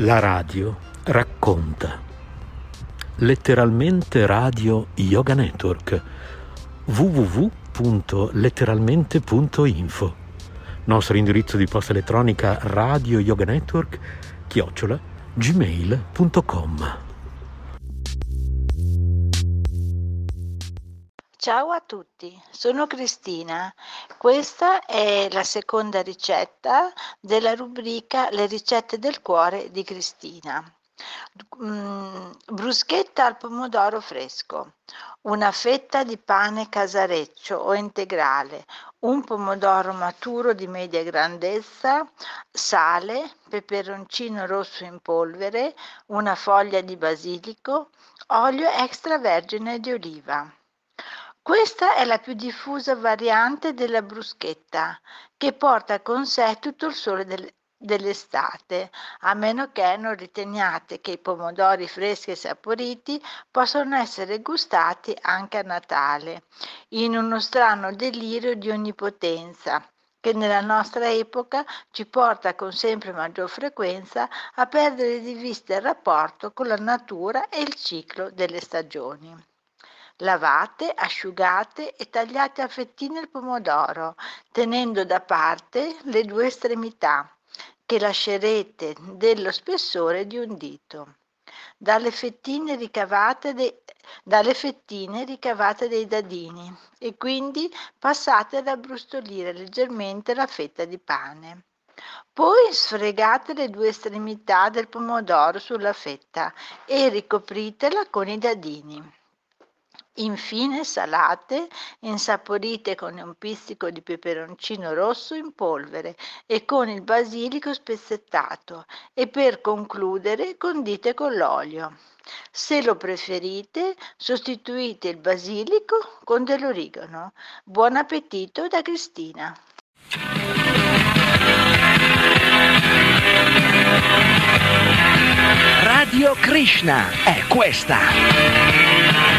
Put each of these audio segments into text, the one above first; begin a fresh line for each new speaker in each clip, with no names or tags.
La radio racconta. Letteralmente Radio Yoga Network. www.letteralmente.info Nostro indirizzo di posta elettronica radio yoga network chiocciola gmail.com
Ciao a tutti, sono Cristina. Questa è la seconda ricetta della rubrica Le ricette del cuore di Cristina. Mm, bruschetta al pomodoro fresco, una fetta di pane casareccio o integrale, un pomodoro maturo di media grandezza, sale, peperoncino rosso in polvere, una foglia di basilico, olio extravergine di oliva. Questa è la più diffusa variante della bruschetta, che porta con sé tutto il sole del, dell'estate, a meno che non riteniate che i pomodori freschi e saporiti possono essere gustati anche a Natale, in uno strano delirio di onnipotenza che nella nostra epoca ci porta con sempre maggior frequenza a perdere di vista il rapporto con la natura e il ciclo delle stagioni. Lavate, asciugate e tagliate a fettine il pomodoro, tenendo da parte le due estremità, che lascerete dello spessore di un dito. Dalle fettine de, dalle fettine ricavate dei dadini e quindi passate ad abbrustolire leggermente la fetta di pane. Poi sfregate le due estremità del pomodoro sulla fetta e ricopritela con i dadini. Infine salate, insaporite con un pizzico di peperoncino rosso in polvere e con il basilico spezzettato e per concludere condite con l'olio. Se lo preferite, sostituite il basilico con dell'origano. Buon appetito da Cristina.
Radio Krishna è questa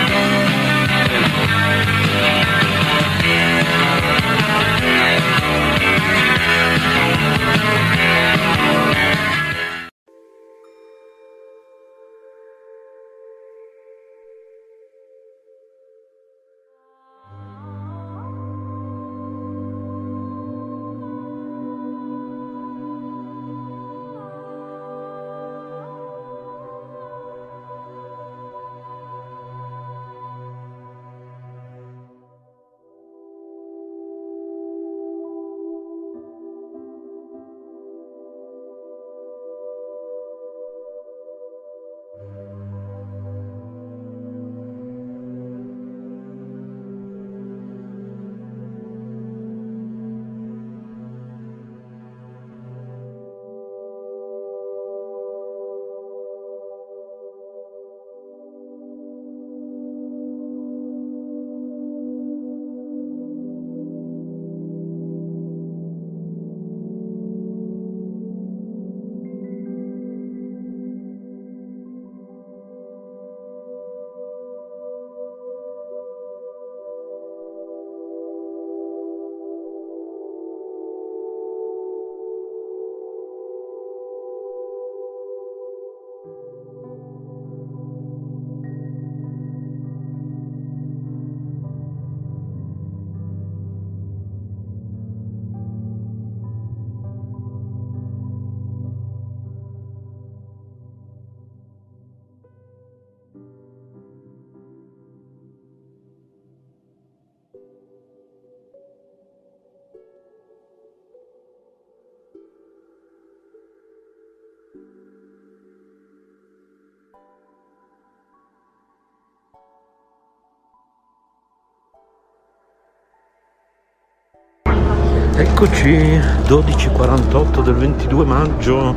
Eccoci, 12.48 del 22 maggio.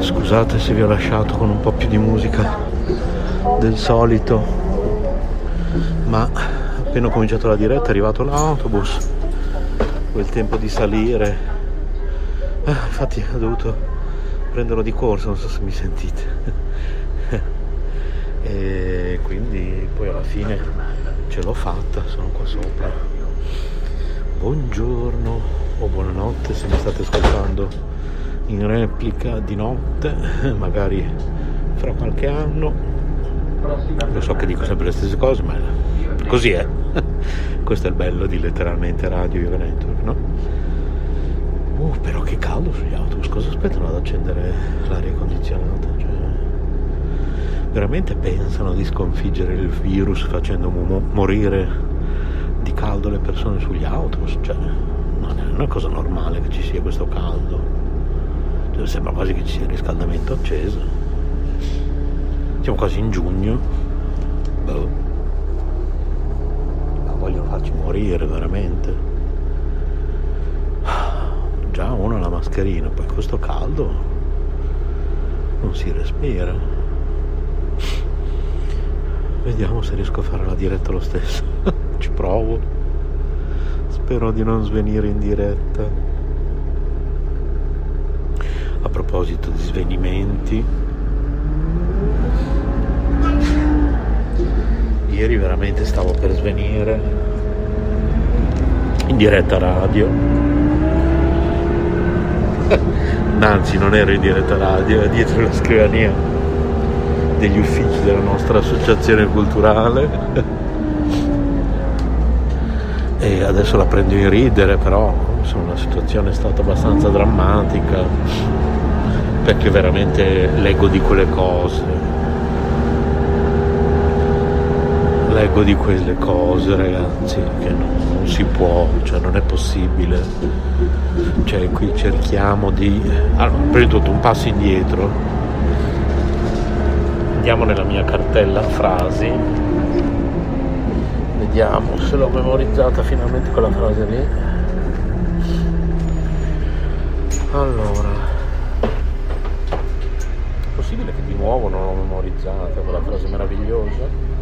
Scusate se vi ho lasciato con un po' più di musica del solito, ma appena ho cominciato la diretta è arrivato l'autobus, poi il tempo di salire. Eh, infatti ho dovuto prenderlo di corsa, non so se mi sentite. e quindi poi alla fine ce l'ho fatta, sono qua sopra. Buongiorno o buonanotte se mi state ascoltando in replica di notte, magari fra qualche anno. Lo so che dico sempre le stesse cose, ma così è. Questo è il bello di letteralmente Radio Yoga Network, no? Uh, però che caldo sugli autobus, cosa aspettano ad accendere l'aria condizionata? Cioè, veramente pensano di sconfiggere il virus facendo mo- morire caldo le persone sugli autobus? Cioè, non è una cosa normale che ci sia questo caldo. Cioè, sembra quasi che ci sia il riscaldamento acceso. Siamo quasi in giugno. Boh. Ma vogliono farci morire veramente già uno ha la mascherina, poi questo caldo non si respira. Vediamo se riesco a fare la diretta lo stesso. Provo. Spero di non svenire in diretta. A proposito di svenimenti, ieri veramente stavo per svenire in diretta radio anzi non ero in diretta radio, era dietro la scrivania degli uffici della nostra associazione culturale e adesso la prendo in ridere però insomma, la situazione è stata abbastanza drammatica perché veramente leggo di quelle cose. Leggo di quelle cose ragazzi che non si può cioè non è possibile. Cioè qui cerchiamo di allora, prima di tutto un passo indietro. Andiamo nella mia cartella frasi vediamo. Se l'ho memorizzata finalmente quella frase lì. Allora. È possibile che di nuovo non l'ho memorizzata quella frase meravigliosa?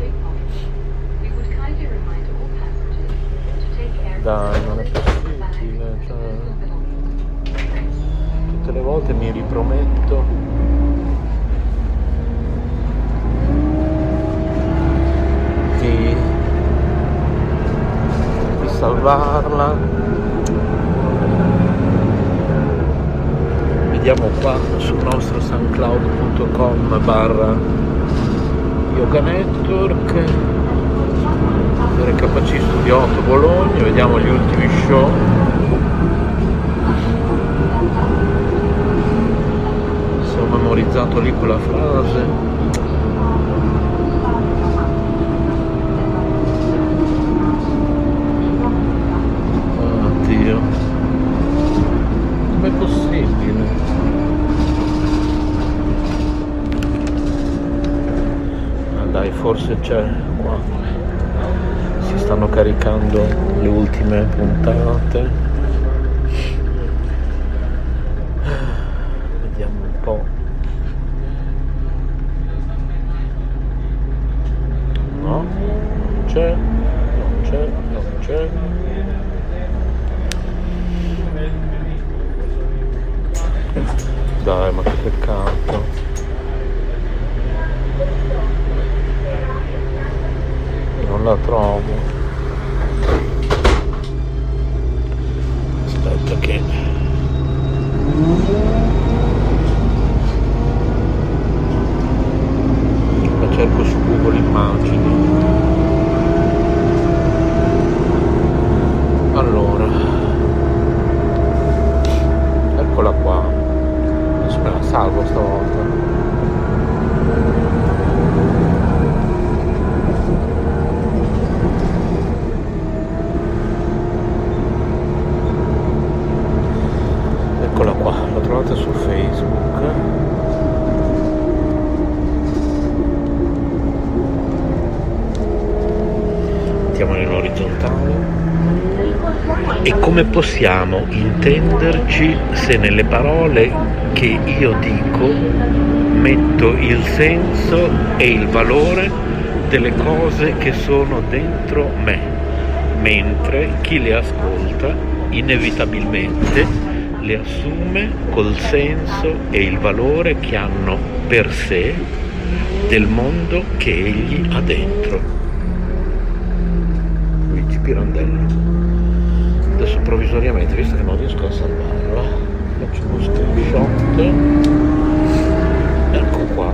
Dai non è possibile cioè. Tutte le volte mi riprometto di, di salvarla. Vediamo qua sul nostro soundcloud.com barra yoga network RKC Studio 8 Bologna vediamo gli ultimi show. Memorizzato lì quella frase oddio com'è possibile ah, dai forse c'è qua. Si stanno caricando le ultime puntate come possiamo intenderci se nelle parole che io dico metto il senso e il valore delle cose che sono dentro me, mentre chi le ascolta inevitabilmente le assume col senso e il valore che hanno per sé del mondo che egli ha dentro. Luigi Pirandello. Adesso provvisoriamente, visto che non riesco a salvarlo, faccio uno screenshot. Ecco qua.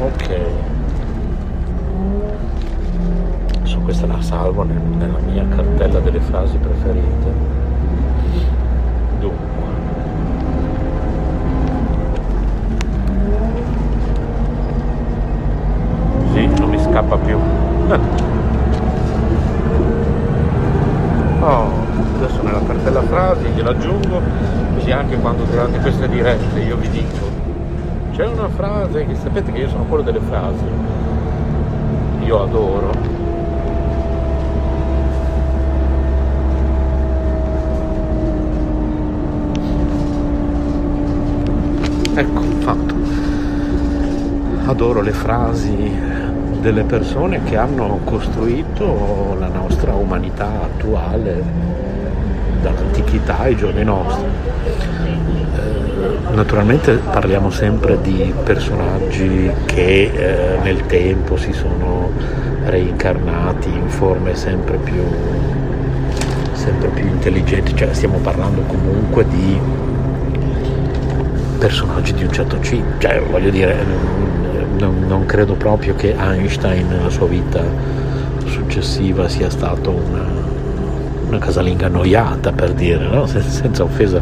Ok. So, questa la salvo nella mia cartella delle frasi preferite. Dunque. Sì, non mi scappa più. Oh, adesso nella cartella frasi gliela aggiungo, così anche quando durante queste dirette io vi dico, c'è una frase che sapete che io sono quello delle frasi, io adoro, Ecco, fatto. Adoro le frasi delle persone che hanno costruito la nostra umanità attuale dall'antichità ai giorni nostri. Eh, naturalmente parliamo sempre di personaggi che eh, nel tempo si sono reincarnati in forme sempre più, sempre più intelligenti, cioè stiamo parlando comunque di personaggi di un certo tipo, cioè voglio dire, non, non, credo proprio che Einstein nella sua vita successiva sia stato una, una casalinga annoiata per dire, no? senza offesa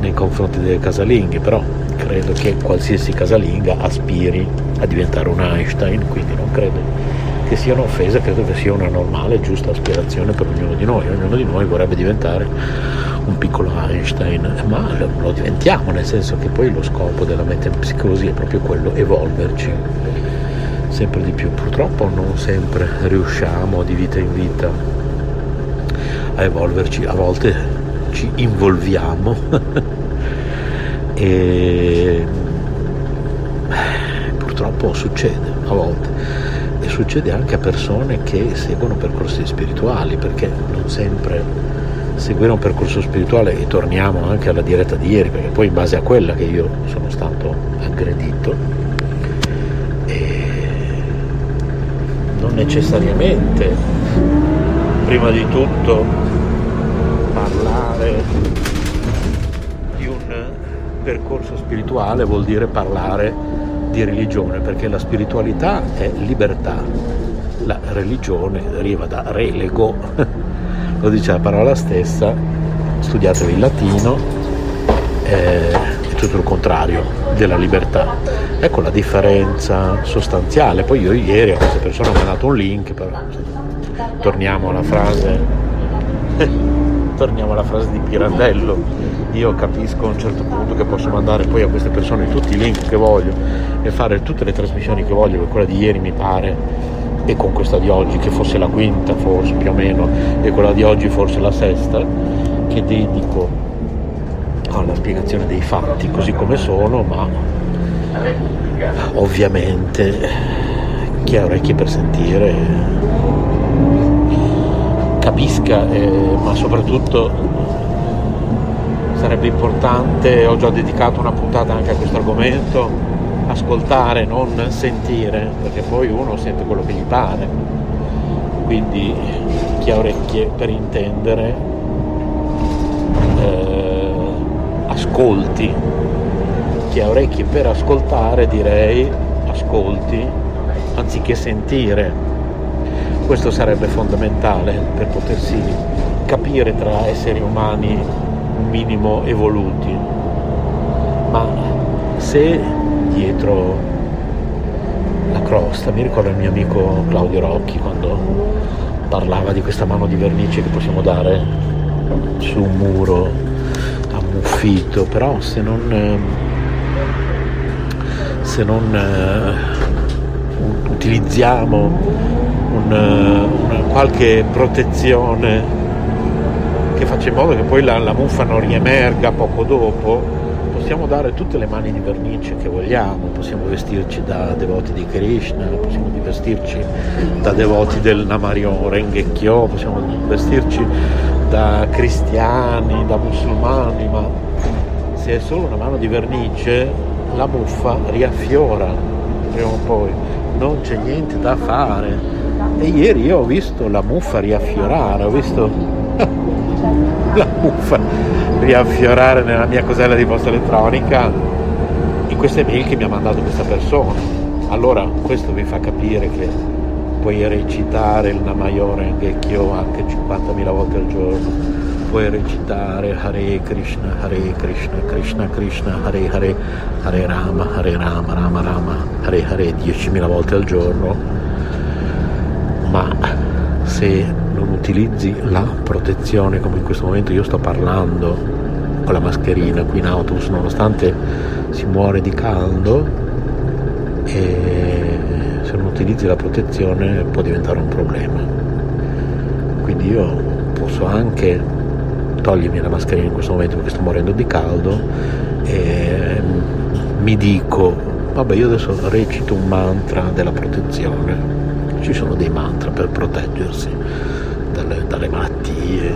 nei confronti delle casalinghe, però credo che qualsiasi casalinga aspiri a diventare un Einstein, quindi non credo che sia un'offesa, credo che sia una normale e giusta aspirazione per ognuno di noi, ognuno di noi vorrebbe diventare un piccolo Einstein, ma lo diventiamo, nel senso che poi lo scopo della metempsicosi è proprio quello, evolverci sempre di più. Purtroppo non sempre riusciamo di vita in vita a evolverci, a volte ci involviamo e purtroppo succede a volte e succede anche a persone che seguono percorsi spirituali perché non sempre seguire un percorso spirituale e torniamo anche alla diretta di ieri, perché poi in base a quella che io sono stato aggredito, non necessariamente, prima di tutto, parlare di un percorso spirituale vuol dire parlare di religione, perché la spiritualità è libertà, la religione deriva da relego lo dice la parola stessa, studiatevi il latino, eh, è tutto il contrario della libertà. Ecco la differenza sostanziale. Poi io ieri a queste persone ho mandato un link, però torniamo alla frase, torniamo alla frase di Pirandello. Io capisco a un certo punto che posso mandare poi a queste persone tutti i link che voglio e fare tutte le trasmissioni che voglio, quella di ieri mi pare e con questa di oggi che fosse la quinta forse più o meno e quella di oggi forse la sesta che dedico alla spiegazione dei fatti così come sono ma ovviamente chi ha orecchie per sentire capisca eh, ma soprattutto sarebbe importante ho già dedicato una puntata anche a questo argomento ascoltare, non sentire, perché poi uno sente quello che gli pare. Quindi chi ha orecchie per intendere, eh, ascolti. Chi ha orecchie per ascoltare direi ascolti anziché sentire. Questo sarebbe fondamentale per potersi capire tra esseri umani un minimo evoluti. Ma se dietro la crosta. Mi ricordo il mio amico Claudio Rocchi quando parlava di questa mano di vernice che possiamo dare su un muro ammuffito, però se non, ehm, se non uh, utilizziamo un, una qualche protezione che faccia in modo che poi la, la muffa non riemerga poco dopo, possiamo dare tutte le mani di vernice che vogliamo, possiamo vestirci da devoti di Krishna, possiamo vestirci da devoti del Namarion Rengekyo, possiamo vestirci da cristiani, da musulmani, ma se è solo una mano di vernice la muffa riaffiora prima o poi, non c'è niente da fare. E ieri io ho visto la muffa riaffiorare, ho visto la muffa riaffiorare nella mia cosella di posta elettronica in queste mail che mi ha mandato questa persona. Allora questo vi fa capire che puoi recitare il Namayore Engekyo anche 50.000 volte al giorno, puoi recitare Hare Krishna, Hare Krishna, Krishna Krishna, Hare Hare, Hare Rama, Hare Rama, Rama Rama, Hare Hare 10.000 volte al giorno, ma se non utilizzi la protezione come in questo momento io sto parlando con la mascherina qui in autobus nonostante si muore di caldo e se non utilizzi la protezione può diventare un problema. Quindi io posso anche togliermi la mascherina in questo momento perché sto morendo di caldo e mi dico vabbè io adesso recito un mantra della protezione. Ci sono dei mantra per proteggersi dalle, malattie.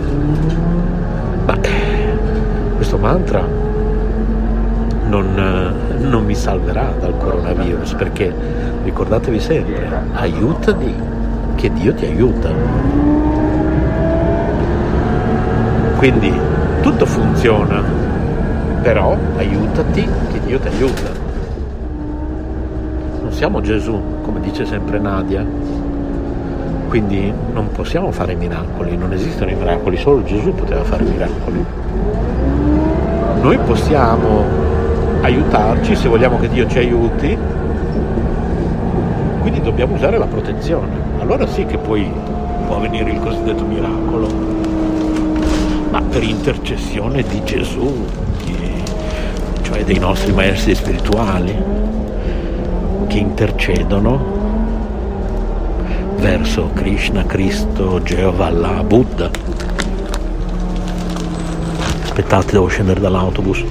Ma questo mantra non, non, mi salverà dal coronavirus perché ricordatevi sempre, aiutati, che Dio ti aiuta. Quindi tutto funziona, però aiutati, che Dio ti aiuta. Non siamo Gesù, come dice sempre Nadia, quindi non possiamo fare miracoli, non esistono i miracoli, solo Gesù poteva fare miracoli. Noi possiamo aiutarci se vogliamo che Dio ci aiuti, quindi dobbiamo usare la protezione. Allora sì che poi può avvenire il cosiddetto miracolo, ma per intercessione di Gesù, cioè dei nostri maestri spirituali che intercedono verso Krishna, Cristo, Geova, Allah, Buddha. Aspettate, devo scendere dall'autobus.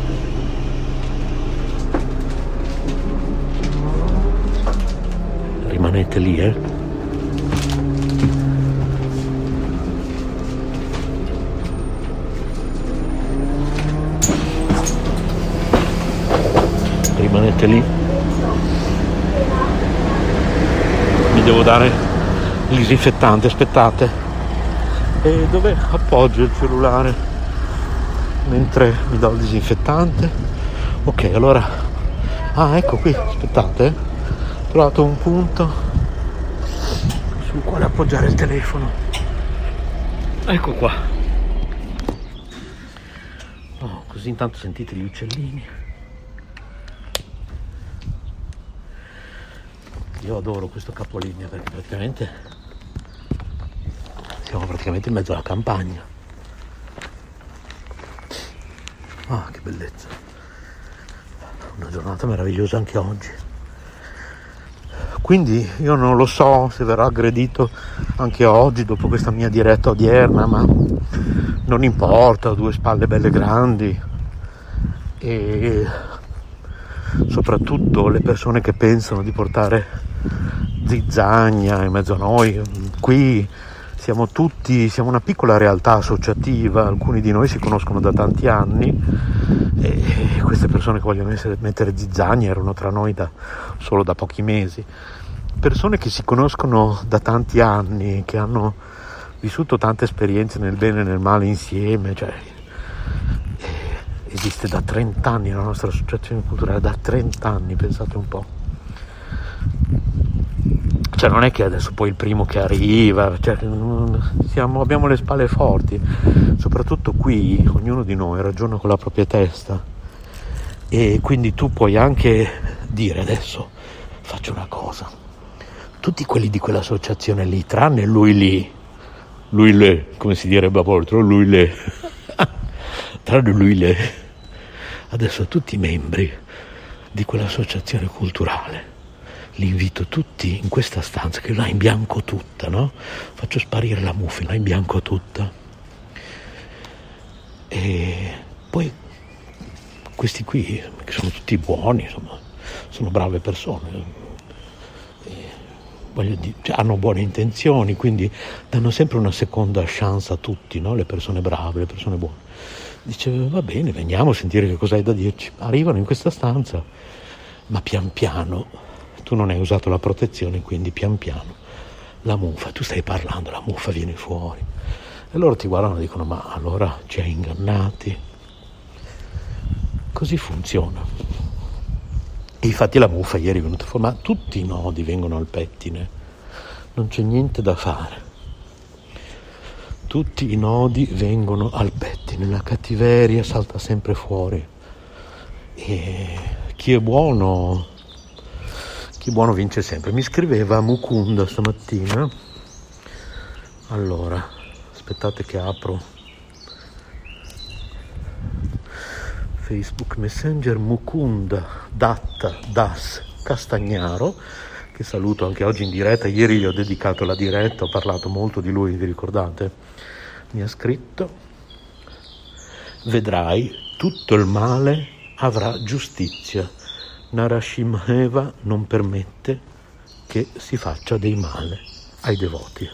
Disinfettante, aspettate. E dove appoggio il cellulare mentre mi do il disinfettante? Ok, allora... Ah, ecco qui, aspettate. Ho trovato un punto sul quale appoggiare il telefono. Ecco qua. Oh, così intanto sentite gli uccellini. Io adoro questo capolinea perché praticamente praticamente in mezzo alla campagna. Ah, che bellezza. Una giornata meravigliosa anche oggi. Quindi io non lo so se verrò aggredito anche oggi dopo questa mia diretta odierna, ma non importa, ho due spalle belle grandi e soprattutto le persone che pensano di portare zizzagna in mezzo a noi. Qui siamo tutti, siamo una piccola realtà associativa, alcuni di noi si conoscono da tanti anni e queste persone che vogliono essere, mettere zizzagna erano tra noi da, solo da pochi mesi. Persone che si conoscono da tanti anni, che hanno vissuto tante esperienze nel bene e nel male insieme, cioè, esiste da 30 anni la nostra associazione culturale, da 30 anni, pensate un po' cioè non è che adesso poi il primo che arriva, cioè, siamo, abbiamo le spalle forti, soprattutto qui ognuno di noi ragiona con la propria testa. E quindi tu puoi anche dire adesso faccio una cosa, tutti quelli di quell'associazione lì, tranne lui lì, lui lì, come si direbbe a volte, lui lì, tranne lui lì, adesso tutti i membri di quell'associazione culturale li invito tutti in questa stanza che la in bianco tutta, no? Faccio sparire la muffa, la in bianco tutta. E poi questi qui, che sono tutti buoni, insomma, sono brave persone, dire, cioè, hanno buone intenzioni, quindi danno sempre una seconda chance a tutti, no? le persone brave, le persone buone. Dice, va bene, veniamo a sentire che cosa hai da dirci. Arrivano in questa stanza, ma pian piano, tu non hai usato la protezione, quindi pian piano, la muffa, tu stai parlando, la muffa viene fuori. E loro ti guardano e dicono, ma allora ci hai ingannati? Così funziona. E infatti la muffa ieri è venuta fuori, ma tutti i nodi vengono al pettine, non c'è niente da fare. Tutti i nodi vengono al pettine, la cattiveria salta sempre fuori. E chi è buono, chi buono vince sempre. Mi scriveva Mukunda stamattina. Allora, aspettate che apro Facebook Messenger Mukunda Datta Das Castagnaro che saluto anche oggi in diretta, ieri gli ho dedicato la diretta, ho parlato molto di lui, vi ricordate? Mi ha scritto, vedrai, tutto il male avrà giustizia, Narashimheva non permette che si faccia dei male ai devoti.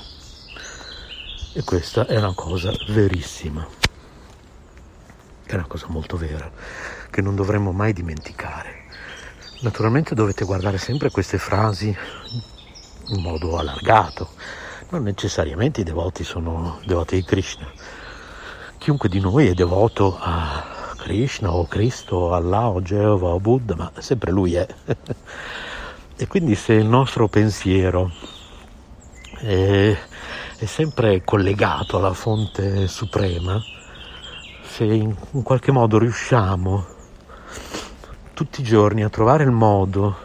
E questa è una cosa verissima è una cosa molto vera che non dovremmo mai dimenticare. Naturalmente dovete guardare sempre queste frasi in modo allargato, non necessariamente i devoti sono devoti di Krishna. Chiunque di noi è devoto a Krishna o Cristo o Allah o Geova o Buddha, ma sempre lui è. e quindi se il nostro pensiero è, è sempre collegato alla fonte suprema, se in, in qualche modo riusciamo tutti i giorni a trovare il modo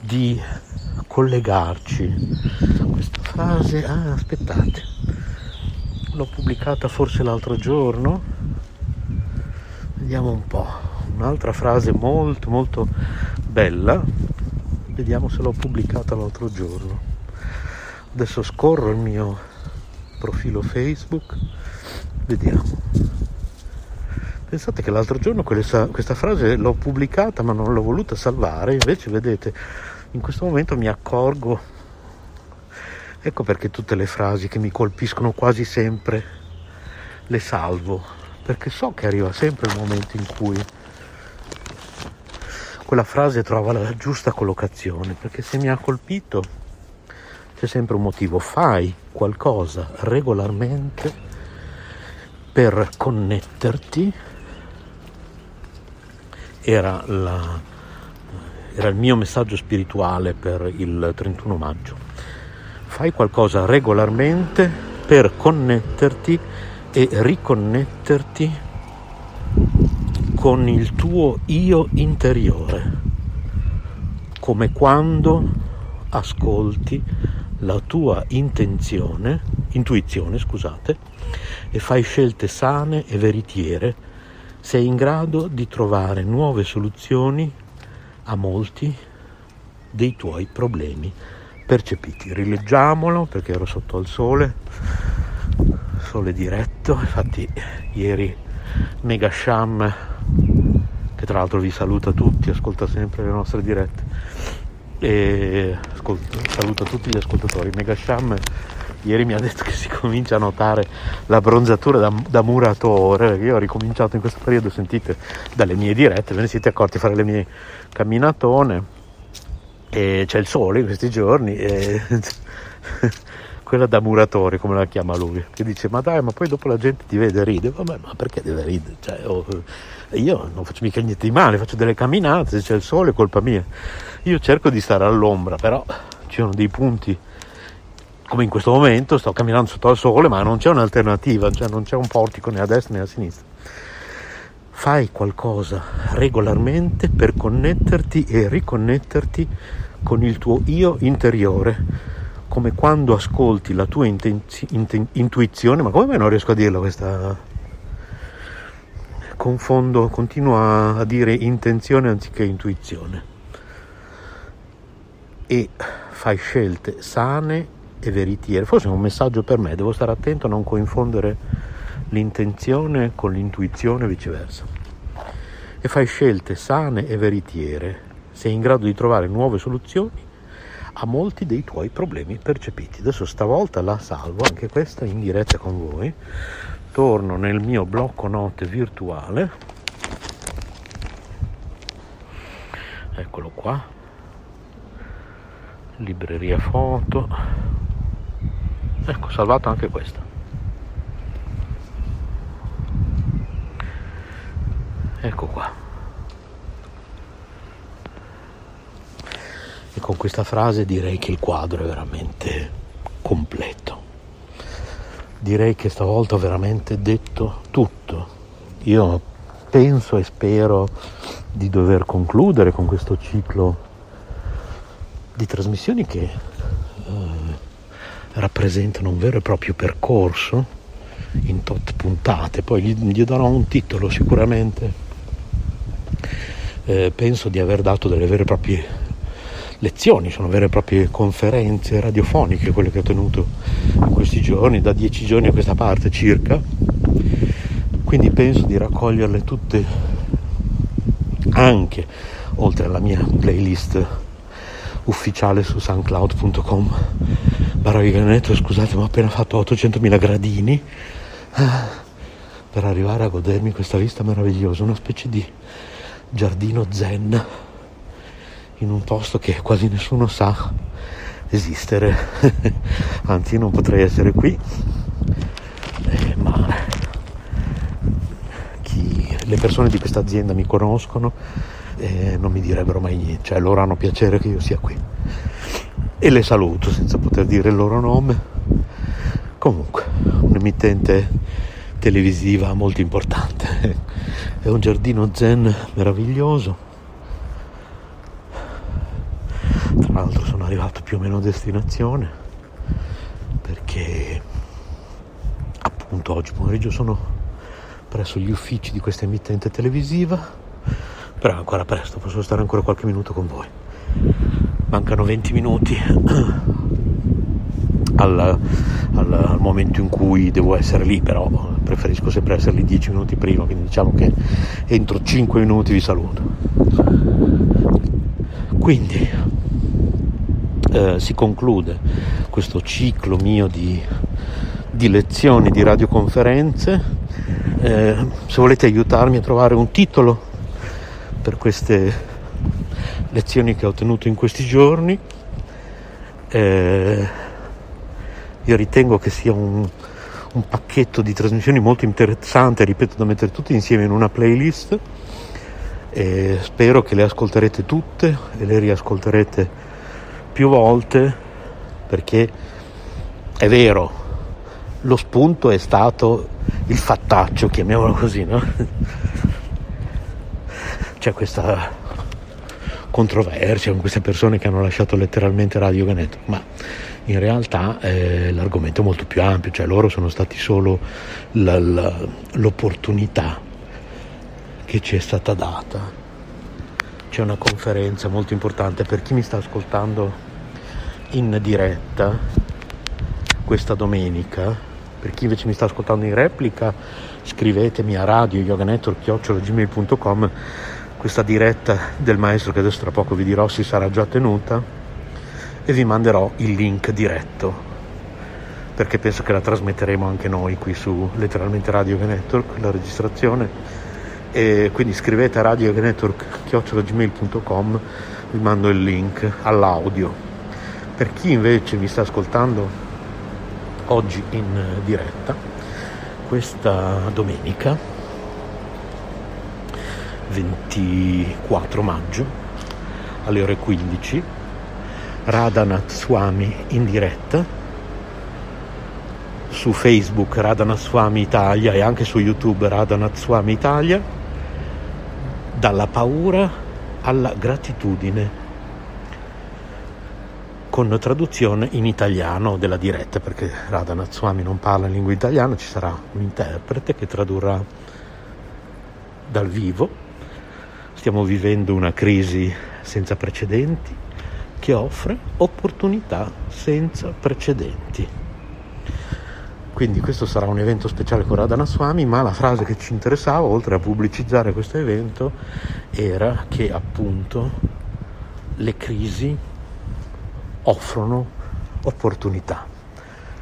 di collegarci. Questa frase, ah aspettate, l'ho pubblicata forse l'altro giorno, vediamo un po', un'altra frase molto molto bella, vediamo se l'ho pubblicata l'altro giorno. Adesso scorro il mio profilo Facebook, vediamo. Pensate che l'altro giorno questa, questa frase l'ho pubblicata ma non l'ho voluta salvare, invece vedete, in questo momento mi accorgo, ecco perché tutte le frasi che mi colpiscono quasi sempre le salvo, perché so che arriva sempre il momento in cui quella frase trova la giusta collocazione, perché se mi ha colpito c'è sempre un motivo, fai qualcosa regolarmente per connetterti era, la, era il mio messaggio spirituale per il 31 maggio. Fai qualcosa regolarmente per connetterti e riconnetterti con il tuo io interiore, come quando ascolti la tua intenzione, intuizione, scusate, e fai scelte sane e veritiere sei in grado di trovare nuove soluzioni a molti dei tuoi problemi percepiti. Rileggiamolo perché ero sotto al sole, sole diretto, infatti ieri Mega Sham, che tra l'altro vi saluta tutti, ascolta sempre le nostre dirette, e ascolta, saluta tutti gli ascoltatori, Mega Sham ieri mi ha detto che si comincia a notare la bronzatura da, da muratore, io ho ricominciato in questo periodo, sentite, dalle mie dirette, ve ne siete accorti fare le mie camminatone e c'è il sole in questi giorni e quella da muratore come la chiama lui che dice ma dai ma poi dopo la gente ti vede e ride. Vabbè ma perché deve ridere? Cioè, oh, io non faccio mica niente di male faccio delle camminate se c'è il sole è colpa mia. Io cerco di stare all'ombra però ci sono dei punti come in questo momento sto camminando sotto al sole, ma non c'è un'alternativa, cioè non c'è un portico né a destra né a sinistra. Fai qualcosa regolarmente per connetterti e riconnetterti con il tuo io interiore, come quando ascolti la tua intenzi- inten- intuizione, ma come mai non riesco a dirla questa? Confondo, continuo a, dire intenzione anziché intuizione. E fai scelte sane e veritiere. Forse è un messaggio per me, devo stare attento a non confondere l'intenzione con l'intuizione e viceversa. e fai scelte sane e veritiere. Sei in grado di trovare nuove soluzioni a molti dei tuoi problemi percepiti. Adesso stavolta la salvo, anche questa in diretta con voi. Torno nel mio blocco note virtuale. Eccolo qua. Libreria foto. Ecco, salvato anche questa. Ecco qua. E con questa frase direi che il quadro è veramente completo. Direi che stavolta ho veramente detto tutto. Io penso e spero di dover concludere con questo ciclo di trasmissioni che eh, rappresentano un vero e proprio percorso in tot puntate, poi gli, gli darò un titolo sicuramente. Eh, penso di aver dato delle vere e proprie lezioni, sono vere e proprie conferenze radiofoniche quelle che ho tenuto in questi giorni, da dieci giorni a questa parte circa. Quindi penso di raccoglierle tutte anche oltre alla mia playlist ufficiale su soundcloud.com Baraviganetto, scusate ma ho appena fatto 800.000 gradini ah, per arrivare a godermi questa vista meravigliosa, una specie di giardino zen in un posto che quasi nessuno sa esistere, anzi non potrei essere qui, eh, ma chi, le persone di questa azienda mi conoscono e eh, non mi direbbero mai niente, cioè loro hanno piacere che io sia qui. E le saluto senza poter dire il loro nome. Comunque, un'emittente televisiva molto importante, è un giardino zen meraviglioso tra l'altro sono arrivato più o meno a destinazione perché appunto oggi pomeriggio sono presso gli uffici di questa emittente televisiva però è ancora presto posso stare ancora qualche minuto con voi. Mancano 20 minuti al, al, al, momento in cui devo essere lì però preferisco sempre essere lì 10 minuti prima quindi diciamo che entro 5 minuti vi saluto. Quindi eh, si conclude questo ciclo mio di, di lezioni, di radioconferenze. Eh, se volete aiutarmi a trovare un titolo per queste lezioni che ho tenuto in questi giorni, eh, io ritengo che sia un, un pacchetto di trasmissioni molto interessante, ripeto, da mettere tutte insieme in una playlist. E spero che le ascolterete tutte e le riascolterete più volte perché è vero, lo spunto è stato il fattaccio, chiamiamolo così, no? C'è questa controversia con queste persone che hanno lasciato letteralmente Radio Ganeto, ma in realtà eh, l'argomento è molto più ampio, cioè loro sono stati solo la, la, l'opportunità che ci è stata data c'è una conferenza molto importante per chi mi sta ascoltando in diretta questa domenica. Per chi invece mi sta ascoltando in replica, scrivetemi a radio yoganetwork.gmail.com questa diretta del maestro che adesso tra poco vi dirò si sarà già tenuta e vi manderò il link diretto perché penso che la trasmetteremo anche noi qui su letteralmente Radio Network, la registrazione e quindi scrivete a radionetwork.gmail.com vi mando il link all'audio. Per chi invece mi sta ascoltando oggi in diretta questa domenica 24 maggio alle ore 15 Radhanath Swami in diretta su Facebook Radhanath Swami Italia e anche su YouTube Radhanath Swami Italia dalla paura alla gratitudine, con traduzione in italiano della diretta, perché Radha Natsuami non parla in lingua italiana, ci sarà un interprete che tradurrà dal vivo. Stiamo vivendo una crisi senza precedenti che offre opportunità senza precedenti. Quindi questo sarà un evento speciale con Radhanaswami, ma la frase che ci interessava, oltre a pubblicizzare questo evento, era che appunto le crisi offrono opportunità.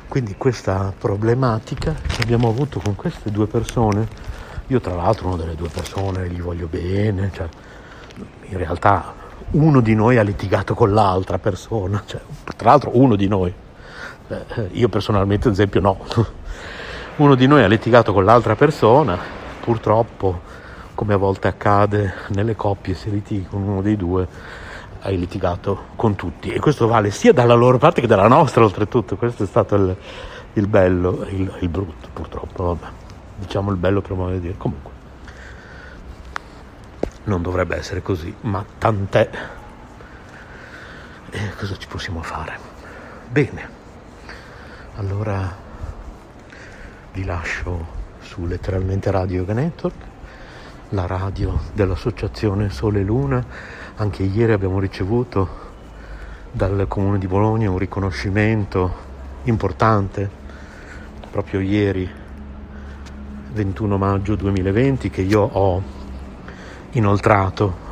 Quindi questa problematica che abbiamo avuto con queste due persone, io tra l'altro una delle due persone gli voglio bene, cioè, in realtà uno di noi ha litigato con l'altra persona, cioè, tra l'altro uno di noi, eh, io personalmente ad esempio no, uno di noi ha litigato con l'altra persona, purtroppo come a volte accade nelle coppie si litiga con uno dei due, hai litigato con tutti e questo vale sia dalla loro parte che dalla nostra oltretutto, questo è stato il, il bello il, il, brutto purtroppo, vabbè. diciamo il bello per modo di dire, comunque non dovrebbe essere così, ma tant'è. E cosa ci possiamo fare? Bene, allora vi lascio su letteralmente Radio Network, la radio dell'associazione Sole e Luna. Anche ieri abbiamo ricevuto dal Comune di Bologna un riconoscimento importante, proprio ieri 21 maggio 2020, che io ho inoltrato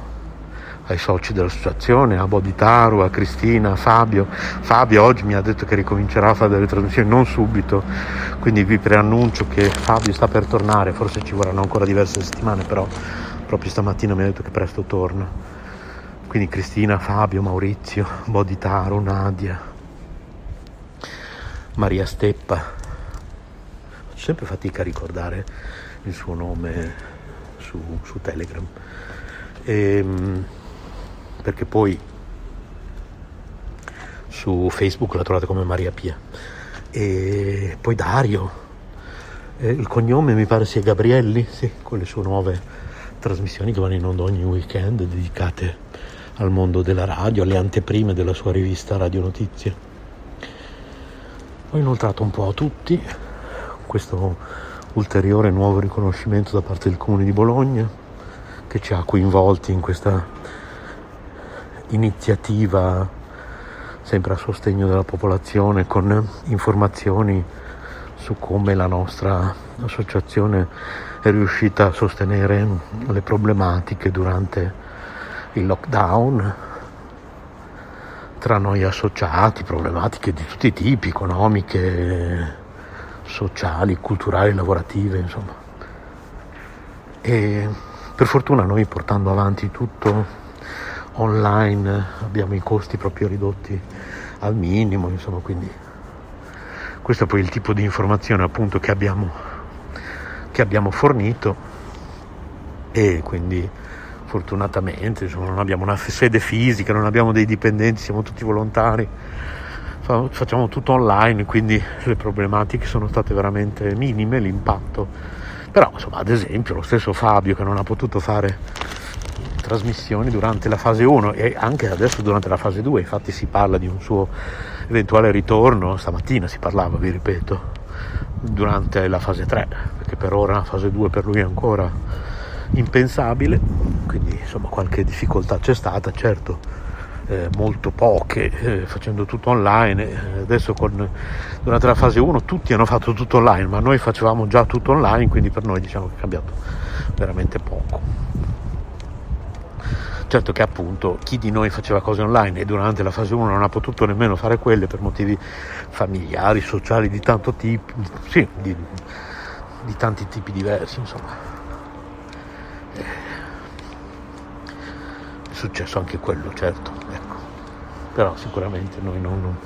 ai soci dell'associazione, a Boditaru, a Cristina, a Fabio. Fabio oggi mi ha detto che ricomincerà a fare delle trasmissioni non subito, quindi vi preannuncio che Fabio sta per tornare, forse ci vorranno ancora diverse settimane, però proprio stamattina mi ha detto che presto torna. Quindi Cristina, Fabio, Maurizio, Boditaru, Nadia, Maria Steppa. Ho sempre fatica a ricordare il suo nome su, su Telegram. E, ehm, perché poi su Facebook la trovate come Maria Pia. E poi Dario, eh, il cognome mi pare sia Gabrielli, sì, con le sue nuove trasmissioni che vanno in onda ogni weekend dedicate al mondo della radio, alle anteprime della sua rivista Radio Notizie. Ho inoltrato un po' a tutti questo ulteriore nuovo riconoscimento da parte del Comune di Bologna che ci ha coinvolti in questa iniziativa sempre a sostegno della popolazione con informazioni su come la nostra associazione è riuscita a sostenere le problematiche durante il lockdown tra noi associati, problematiche di tutti i tipi, economiche, sociali, culturali, lavorative, insomma. E per fortuna noi portando avanti tutto online abbiamo i costi proprio ridotti al minimo, insomma, quindi questo è poi il tipo di informazione appunto che abbiamo, che abbiamo fornito e quindi fortunatamente insomma, non abbiamo una sede fisica, non abbiamo dei dipendenti, siamo tutti volontari, facciamo tutto online, quindi le problematiche sono state veramente minime, l'impatto. Però insomma, ad esempio lo stesso Fabio che non ha potuto fare trasmissioni durante la fase 1 e anche adesso durante la fase 2, infatti si parla di un suo eventuale ritorno, stamattina si parlava, vi ripeto, durante la fase 3, perché per ora la fase 2 per lui è ancora impensabile, quindi insomma qualche difficoltà c'è stata, certo eh, molto poche, eh, facendo tutto online. Eh, adesso con, durante la fase 1 tutti hanno fatto tutto online, ma noi facevamo già tutto online, quindi per noi diciamo che è cambiato veramente poco. Certo che appunto chi di noi faceva cose online e durante la fase 1 non ha potuto nemmeno fare quelle per motivi familiari, sociali, di tanto tipo, sì, di, di tanti tipi diversi, insomma. Eh, è successo anche quello, certo, ecco. Però sicuramente noi non, non,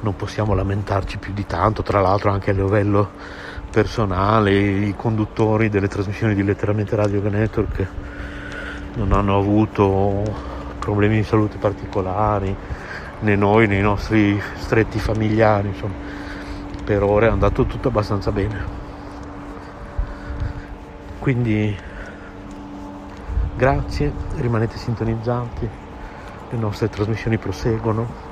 non possiamo lamentarci più di tanto, tra l'altro anche a livello personale, i conduttori delle trasmissioni di letteralmente Radio Network non hanno avuto problemi di salute particolari, né noi né i nostri stretti familiari, insomma, per ora è andato tutto abbastanza bene. Quindi grazie, rimanete sintonizzati, le nostre trasmissioni proseguono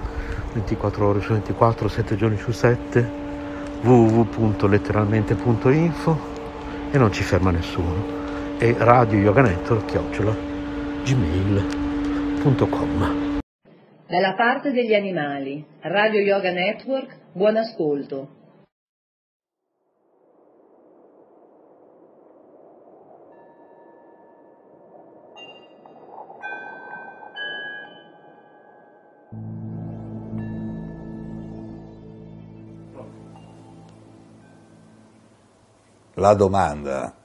24 ore su 24, 7 giorni su 7 www.letteralmente.info e non ci ferma nessuno. E radio yoga network chiocciola gmail.com.
Dalla parte degli animali, Radio Yoga Network, buon ascolto. La domanda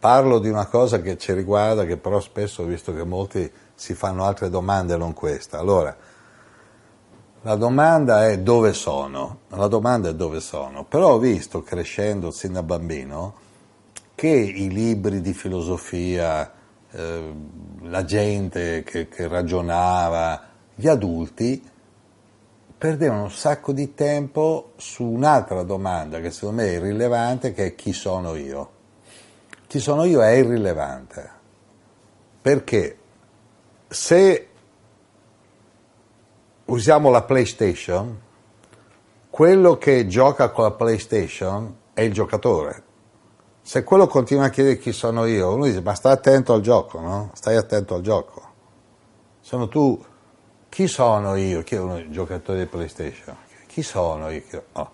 parlo di una cosa che ci riguarda, che però spesso ho visto che molti si fanno altre domande, non questa. Allora, la domanda è dove sono? La domanda è dove sono. Però ho visto, crescendo sin da bambino, che i libri di filosofia, eh, la gente che, che ragionava, gli adulti, perdevano un sacco di tempo su un'altra domanda che secondo me è irrilevante, che è chi sono io. Chi sono io è irrilevante, perché se usiamo la PlayStation, quello che gioca con la PlayStation è il giocatore. Se quello continua a chiedere chi sono io, uno dice ma stai attento al gioco, no? Stai attento al gioco. Sono tu chi sono io? Chi è uno giocatore di PlayStation? Chi sono io? Oh.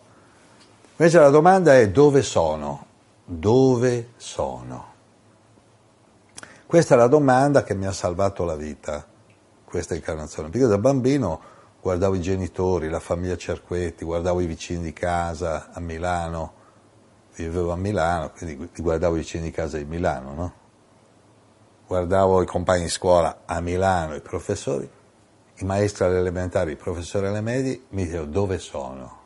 Invece la domanda è dove sono? Dove sono? Questa è la domanda che mi ha salvato la vita, questa incarnazione, perché da bambino guardavo i genitori, la famiglia Cerquetti, guardavo i vicini di casa a Milano, vivevo a Milano, quindi guardavo i vicini di casa di Milano, no? Guardavo i compagni di scuola a Milano, i professori, i maestri alle elementari, i professori alle medie, mi dicevo dove sono?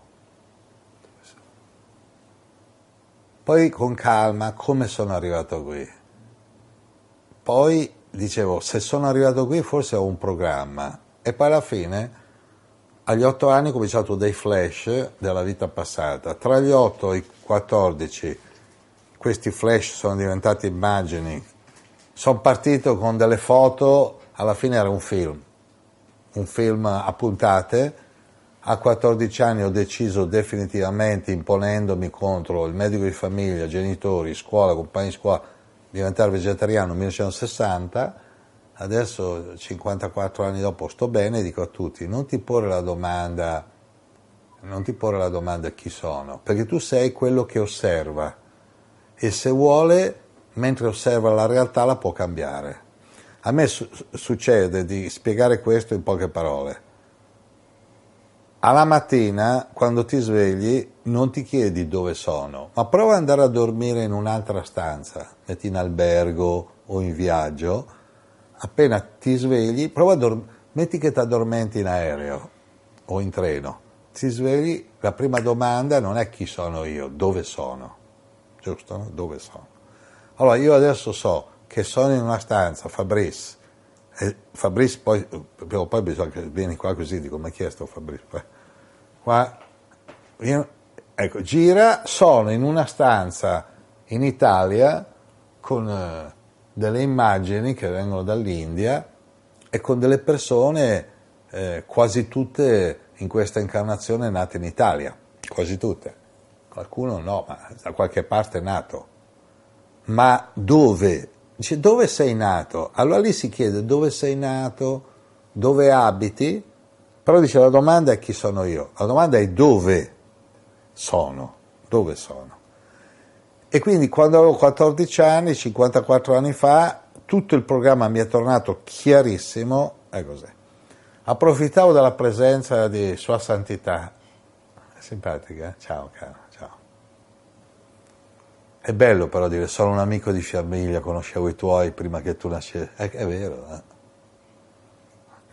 Poi con calma, come sono arrivato qui? Poi dicevo, se sono arrivato qui forse ho un programma. E poi alla fine, agli otto anni ho cominciato dei flash della vita passata. Tra gli otto e i quattordici, questi flash sono diventati immagini. Sono partito con delle foto, alla fine era un film un film a puntate. A 14 anni ho deciso definitivamente, imponendomi contro il medico di famiglia, genitori, scuola, compagni di scuola, di diventare vegetariano nel 1960. Adesso, 54 anni dopo, sto bene e dico a tutti, non ti porre la domanda, non ti porre la domanda chi sono, perché tu sei quello che osserva e se vuole, mentre osserva la realtà, la può cambiare. A me su- succede di spiegare questo in poche parole. Alla mattina, quando ti svegli, non ti chiedi dove sono, ma prova ad andare a dormire in un'altra stanza, metti in albergo o in viaggio, appena ti svegli, prova a dormire, metti che ti addormenti in aereo o in treno, ti svegli, la prima domanda non è chi sono io, dove sono, giusto? Dove sono? Allora io adesso so che sono in una stanza, Fabrice, e Fabrice poi, però poi bisogna che vieni qua così, dico, mi ha chiesto Fabrice, poi, qua, io, ecco, gira, sono in una stanza in Italia con uh, delle immagini che vengono dall'India e con delle persone eh, quasi tutte in questa incarnazione nate in Italia, quasi tutte. Qualcuno no, ma da qualche parte è nato. Ma dove Dice dove sei nato? Allora lì si chiede dove sei nato, dove abiti, però dice la domanda è chi sono io, la domanda è dove sono, dove sono. E quindi quando avevo 14 anni, 54 anni fa, tutto il programma mi è tornato chiarissimo, è così. Approfittavo della presenza di Sua Santità, simpatica, ciao caro. È bello però dire sono un amico di famiglia, conoscevo i tuoi prima che tu nascessi. È, è vero, eh?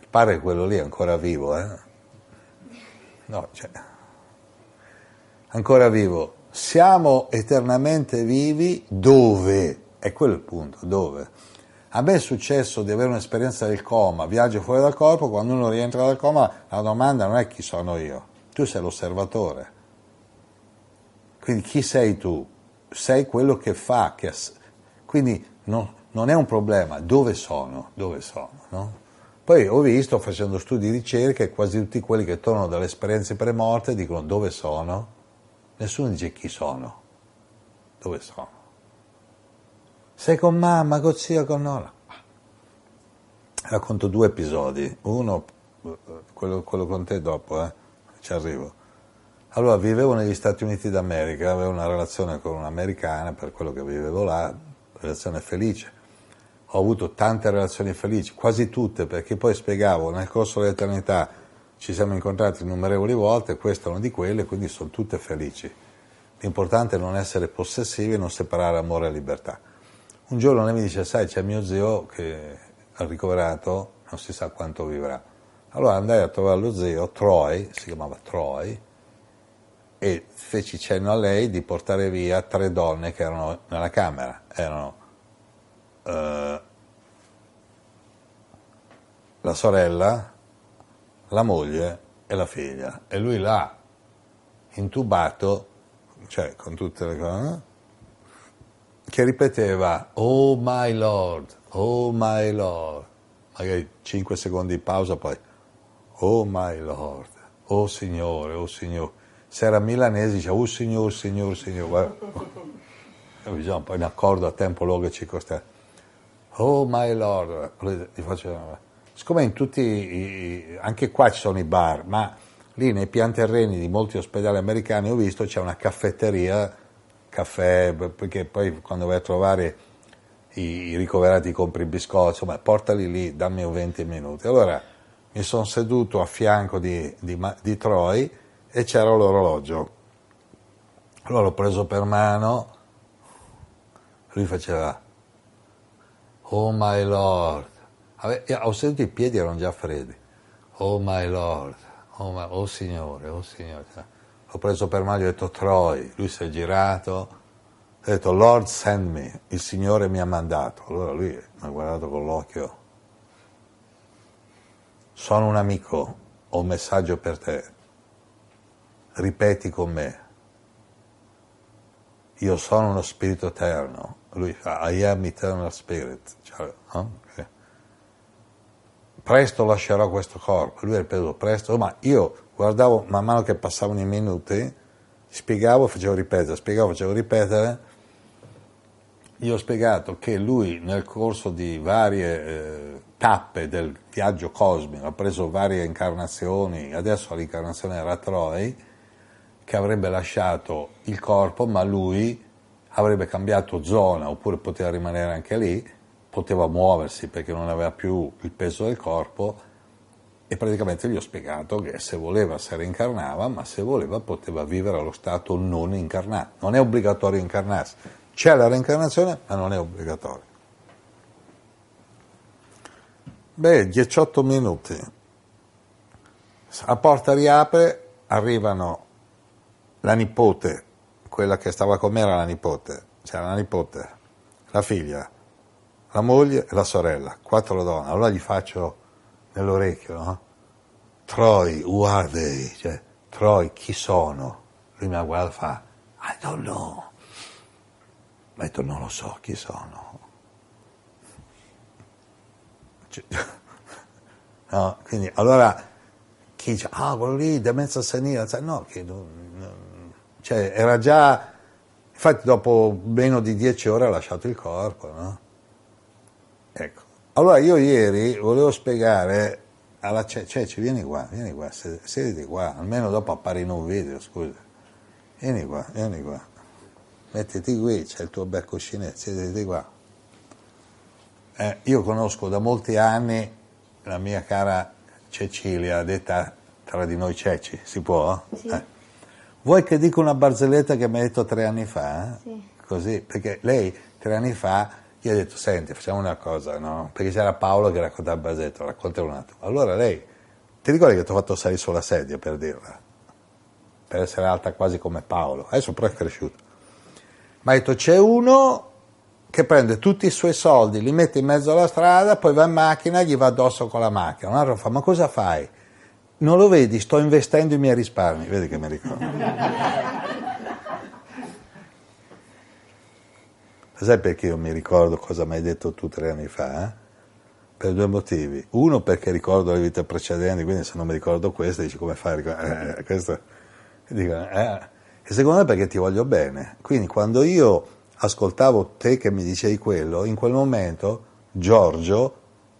Il padre è quello lì, è ancora vivo, eh? No, cioè, ancora vivo. Siamo eternamente vivi dove? È quello il punto, dove? A me è successo di avere un'esperienza del coma, viaggio fuori dal corpo, quando uno rientra dal coma la domanda non è chi sono io, tu sei l'osservatore. Quindi chi sei tu? Sei quello che fa, che ass- quindi no, non è un problema dove sono, dove sono. No? Poi ho visto, facendo studi di ricerca, che quasi tutti quelli che tornano dalle esperienze premorte dicono dove sono, nessuno dice chi sono, dove sono. Sei con mamma, con zio, con nonna. Racconto due episodi, uno, quello, quello con te dopo, eh? ci arrivo. Allora vivevo negli Stati Uniti d'America, avevo una relazione con un'americana per quello che vivevo là, relazione felice. Ho avuto tante relazioni felici, quasi tutte, perché poi spiegavo, nel corso dell'eternità ci siamo incontrati innumerevoli volte, questa è una di quelle, quindi sono tutte felici. L'importante è non essere possessivi e non separare amore e libertà. Un giorno lei mi dice, sai, c'è mio zio che è ricoverato, non si sa quanto vivrà. Allora andai a trovare lo zio, Troy, si chiamava Troy, e feci cenno a lei di portare via tre donne che erano nella camera. Erano eh, la sorella, la moglie e la figlia. E lui l'ha intubato, cioè con tutte le cose, che ripeteva, oh my lord, oh my lord. Magari 5 secondi di pausa, poi, oh my lord, oh signore, oh signore. Se era milanese diceva, oh signor, signor, signor. Bisogna poi un accordo a tempo lungo ci costa. Oh my lord, gli faceva siccome in tutti, anche qua ci sono i bar, ma lì nei pian terreni di molti ospedali americani ho visto c'è una caffetteria, caffè, perché poi quando vai a trovare i, ricoverati compri i biscotti, insomma portali lì, dammi 20 minuti. Allora mi sono seduto a fianco di, di, di Troy e c'era l'orologio. Allora l'ho preso per mano, lui faceva, oh my lord, ho sentito i piedi erano già freddi. Oh my lord, oh, my, oh signore, oh signore. L'ho preso per mano gli ho detto Troy, lui si è girato, ho detto Lord send me, il Signore mi ha mandato. Allora lui mi ha guardato con l'occhio. Sono un amico, ho un messaggio per te. Ripeti con me. Io sono uno spirito eterno. Lui fa I am eternal spirit. Cioè, no? presto lascerò questo corpo. Lui ha ripetuto presto, ma io guardavo man mano che passavano i minuti, spiegavo, facevo ripetere, spiegavo, facevo ripetere. Io ho spiegato che lui nel corso di varie eh, tappe del viaggio cosmico ha preso varie incarnazioni, adesso l'incarnazione era Troy, che avrebbe lasciato il corpo, ma lui avrebbe cambiato zona oppure poteva rimanere anche lì poteva muoversi perché non aveva più il peso del corpo e praticamente gli ho spiegato che se voleva si reincarnava, ma se voleva poteva vivere allo stato non incarnato. Non è obbligatorio incarnarsi. C'è la reincarnazione, ma non è obbligatorio. Beh, 18 minuti. La porta riapre, arrivano la nipote, quella che stava con me era la nipote, c'era la nipote, la figlia, la moglie e la sorella, quattro donne. Allora gli faccio nell'orecchio, no? Troy, who are they? Cioè, Troy, chi sono? Lui mi guarda e fa, I don't know. Ma detto, non lo so chi sono. Cioè, no, quindi, allora, chi dice, ah, quello lì, demenza senile, cioè, no, che, cioè, era già, infatti dopo meno di dieci ore ha lasciato il corpo, no? Ecco. Allora io ieri volevo spiegare alla Ceci, vieni qua, vieni qua, sediti qua, almeno dopo appari in un video, scusa. Vieni qua, vieni qua. Mettiti qui, c'è il tuo bel cuscinetto, sediti qua. Eh, io conosco da molti anni la mia cara Cecilia, detta tra di noi Ceci, si può?
Sì.
Eh. Vuoi che dica una barzelletta che mi hai detto tre anni fa?
Sì.
Così, perché lei tre anni fa io ho detto, senti, facciamo una cosa, no? Perché c'era Paolo che raccontava il basetto, racconta un attimo. Allora lei, ti ricordi che ti ho fatto salire sulla sedia per dirla? Per essere alta quasi come Paolo. Adesso però è cresciuto. Ma ha detto, c'è uno che prende tutti i suoi soldi, li mette in mezzo alla strada, poi va in macchina e gli va addosso con la macchina. Un altro fa, ma cosa fai? Non lo vedi? Sto investendo i miei risparmi. Vedi che mi ricordo. Sai perché io mi ricordo cosa mi hai detto tu tre anni fa? Eh? Per due motivi. Uno perché ricordo le vite precedenti, quindi se non mi ricordo questa dici come fai a ricordare? Eh, questo, dico, eh. E secondo me perché ti voglio bene. Quindi quando io ascoltavo te che mi dicevi quello, in quel momento Giorgio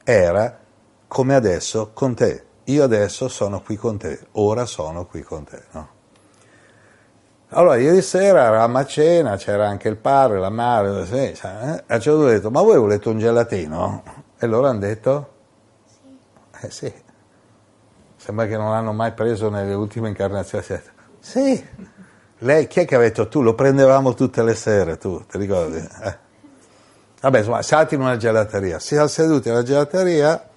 era come adesso con te. Io adesso sono qui con te, ora sono qui con te. No? Allora, ieri sera eravamo a cena, c'era anche il padre, la madre, sì, eh? a un certo ho detto, ma voi volete un gelatino? E loro hanno detto,
sì.
eh sì, sembra che non l'hanno mai preso nelle ultime incarnazioni. Sì, lei, chi è che ha detto tu? Lo prendevamo tutte le sere, tu, ti ricordi? Eh. Vabbè, insomma, salti in una gelateria. Si è seduti alla gelateria,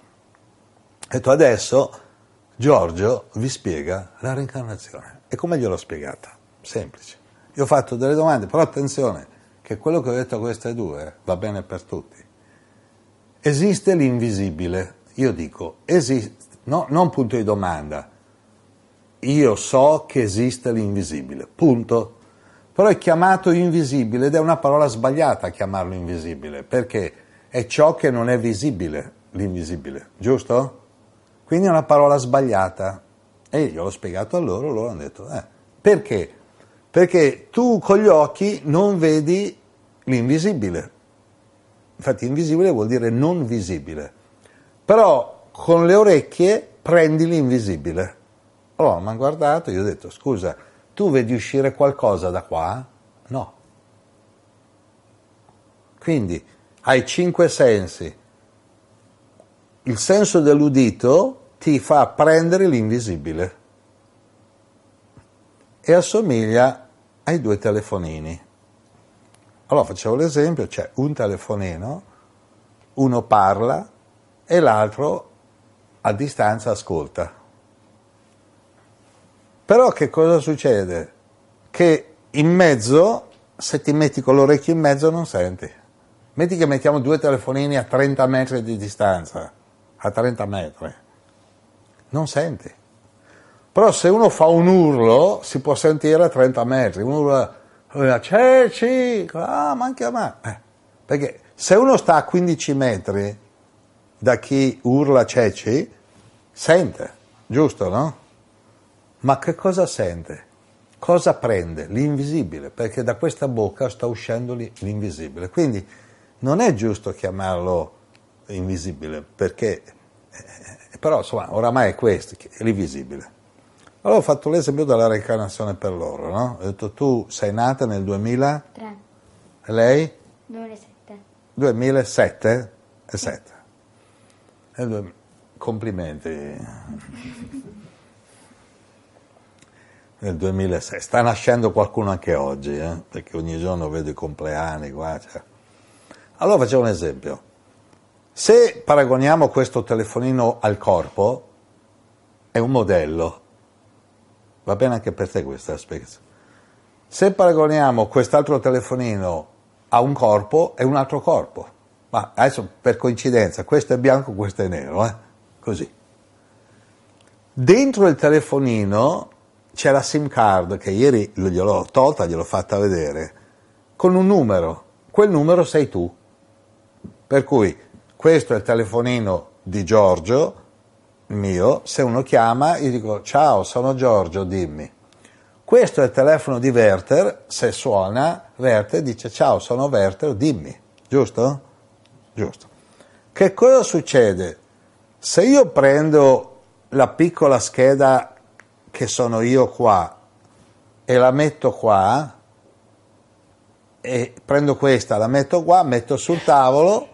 detto adesso Giorgio vi spiega la reincarnazione. E come gliel'ho spiegata? Semplice. Io ho fatto delle domande, però attenzione, che quello che ho detto a queste due va bene per tutti. Esiste l'invisibile. Io dico, esiste, no, non punto di domanda. Io so che esiste l'invisibile, punto. Però è chiamato invisibile ed è una parola sbagliata chiamarlo invisibile, perché è ciò che non è visibile, l'invisibile, giusto? Quindi è una parola sbagliata. E io l'ho spiegato a loro, loro hanno detto, eh, perché? Perché tu con gli occhi non vedi l'invisibile. Infatti invisibile vuol dire non visibile. Però con le orecchie prendi l'invisibile. Allora mi hanno guardato e io ho detto, scusa, tu vedi uscire qualcosa da qua? No. Quindi hai cinque sensi. Il senso dell'udito ti fa prendere l'invisibile e assomiglia ai due telefonini. Allora facevo l'esempio, c'è un telefonino, uno parla e l'altro a distanza ascolta. Però che cosa succede? Che in mezzo, se ti metti con l'orecchio in mezzo non senti. Metti che mettiamo due telefonini a 30 metri di distanza, a 30 metri, non senti. Però se uno fa un urlo si può sentire a 30 metri, uno urla Ceci, ah, ma anche a me. Eh, perché se uno sta a 15 metri da chi urla ceci, sente, giusto, no? Ma che cosa sente? Cosa prende? L'invisibile, perché da questa bocca sta uscendo l'invisibile. Quindi non è giusto chiamarlo invisibile, perché, eh, però insomma, oramai è questo, è l'invisibile. Allora ho fatto l'esempio della reincarnazione per loro, no? Ho detto tu sei nata nel 2003. E lei?
2007.
2007? E 7. E due... Complimenti. nel 2006. Sta nascendo qualcuno anche oggi, eh? perché ogni giorno vedo i compleanni qua. Cioè. Allora facciamo un esempio. Se paragoniamo questo telefonino al corpo, è un modello, Va bene anche per te questa spiegazione. Se paragoniamo quest'altro telefonino a un corpo, è un altro corpo. Ma adesso per coincidenza, questo è bianco, questo è nero, eh? Così. Dentro il telefonino c'è la SIM card che ieri gliel'ho tolta, gliel'ho fatta vedere, con un numero. Quel numero sei tu. Per cui questo è il telefonino di Giorgio, mio, se uno chiama, io dico ciao, sono Giorgio, dimmi. Questo è il telefono di Werther, se suona, Werther dice ciao, sono Werther, dimmi, giusto? Giusto. Che cosa succede? Se io prendo la piccola scheda che sono io qua e la metto qua, e prendo questa, la metto qua, metto sul tavolo,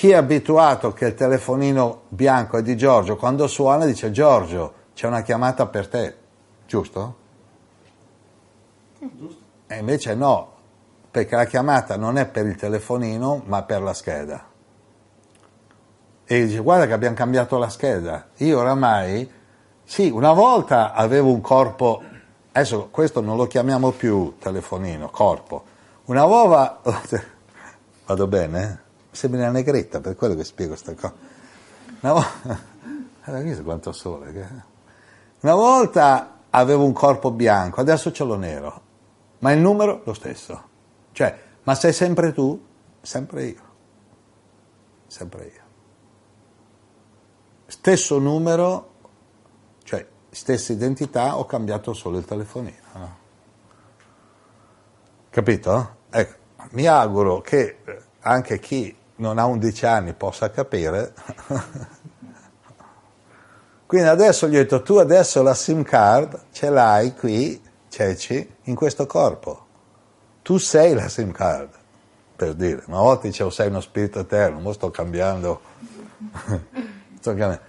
chi è abituato che il telefonino bianco è di Giorgio, quando suona dice Giorgio, c'è una chiamata per te, giusto? Giusto. E invece no, perché la chiamata non è per il telefonino, ma per la scheda. E dice, guarda che abbiamo cambiato la scheda. Io oramai, sì, una volta avevo un corpo, adesso questo non lo chiamiamo più telefonino, corpo. Una volta, vado bene? Sembri una negretta, per quello che spiego questa cosa. Una volta, visto quanto sole. Una volta avevo un corpo bianco, adesso ce l'ho nero, ma il numero lo stesso. Cioè, ma sei sempre tu? Sempre io. Sempre io. Stesso numero, cioè stessa identità, ho cambiato solo il telefonino. No? Capito? Ecco, mi auguro che anche chi non ha 11 anni possa capire. Quindi adesso gli ho detto, tu adesso la SIM card ce l'hai qui, Ceci, in questo corpo. Tu sei la SIM card, per dire. Una volta dicevo sei uno spirito eterno, ora sto cambiando. sto cambiando.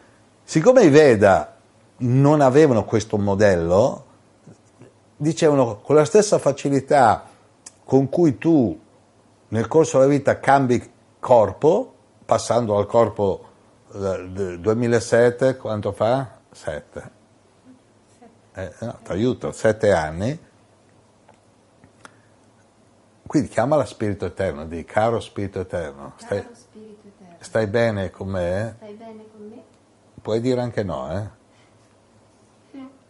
Siccome i Veda non avevano questo modello, dicevano con la stessa facilità con cui tu nel corso della vita cambi corpo, passando al corpo del 2007, quanto fa? 7. Eh, no, ti aiuto, 7 anni. Quindi chiamala Spirito Eterno, di caro Spirito Eterno. Stai,
Caro Spirito Eterno,
stai bene con me?
stai bene con me?
Puoi dire anche no, eh?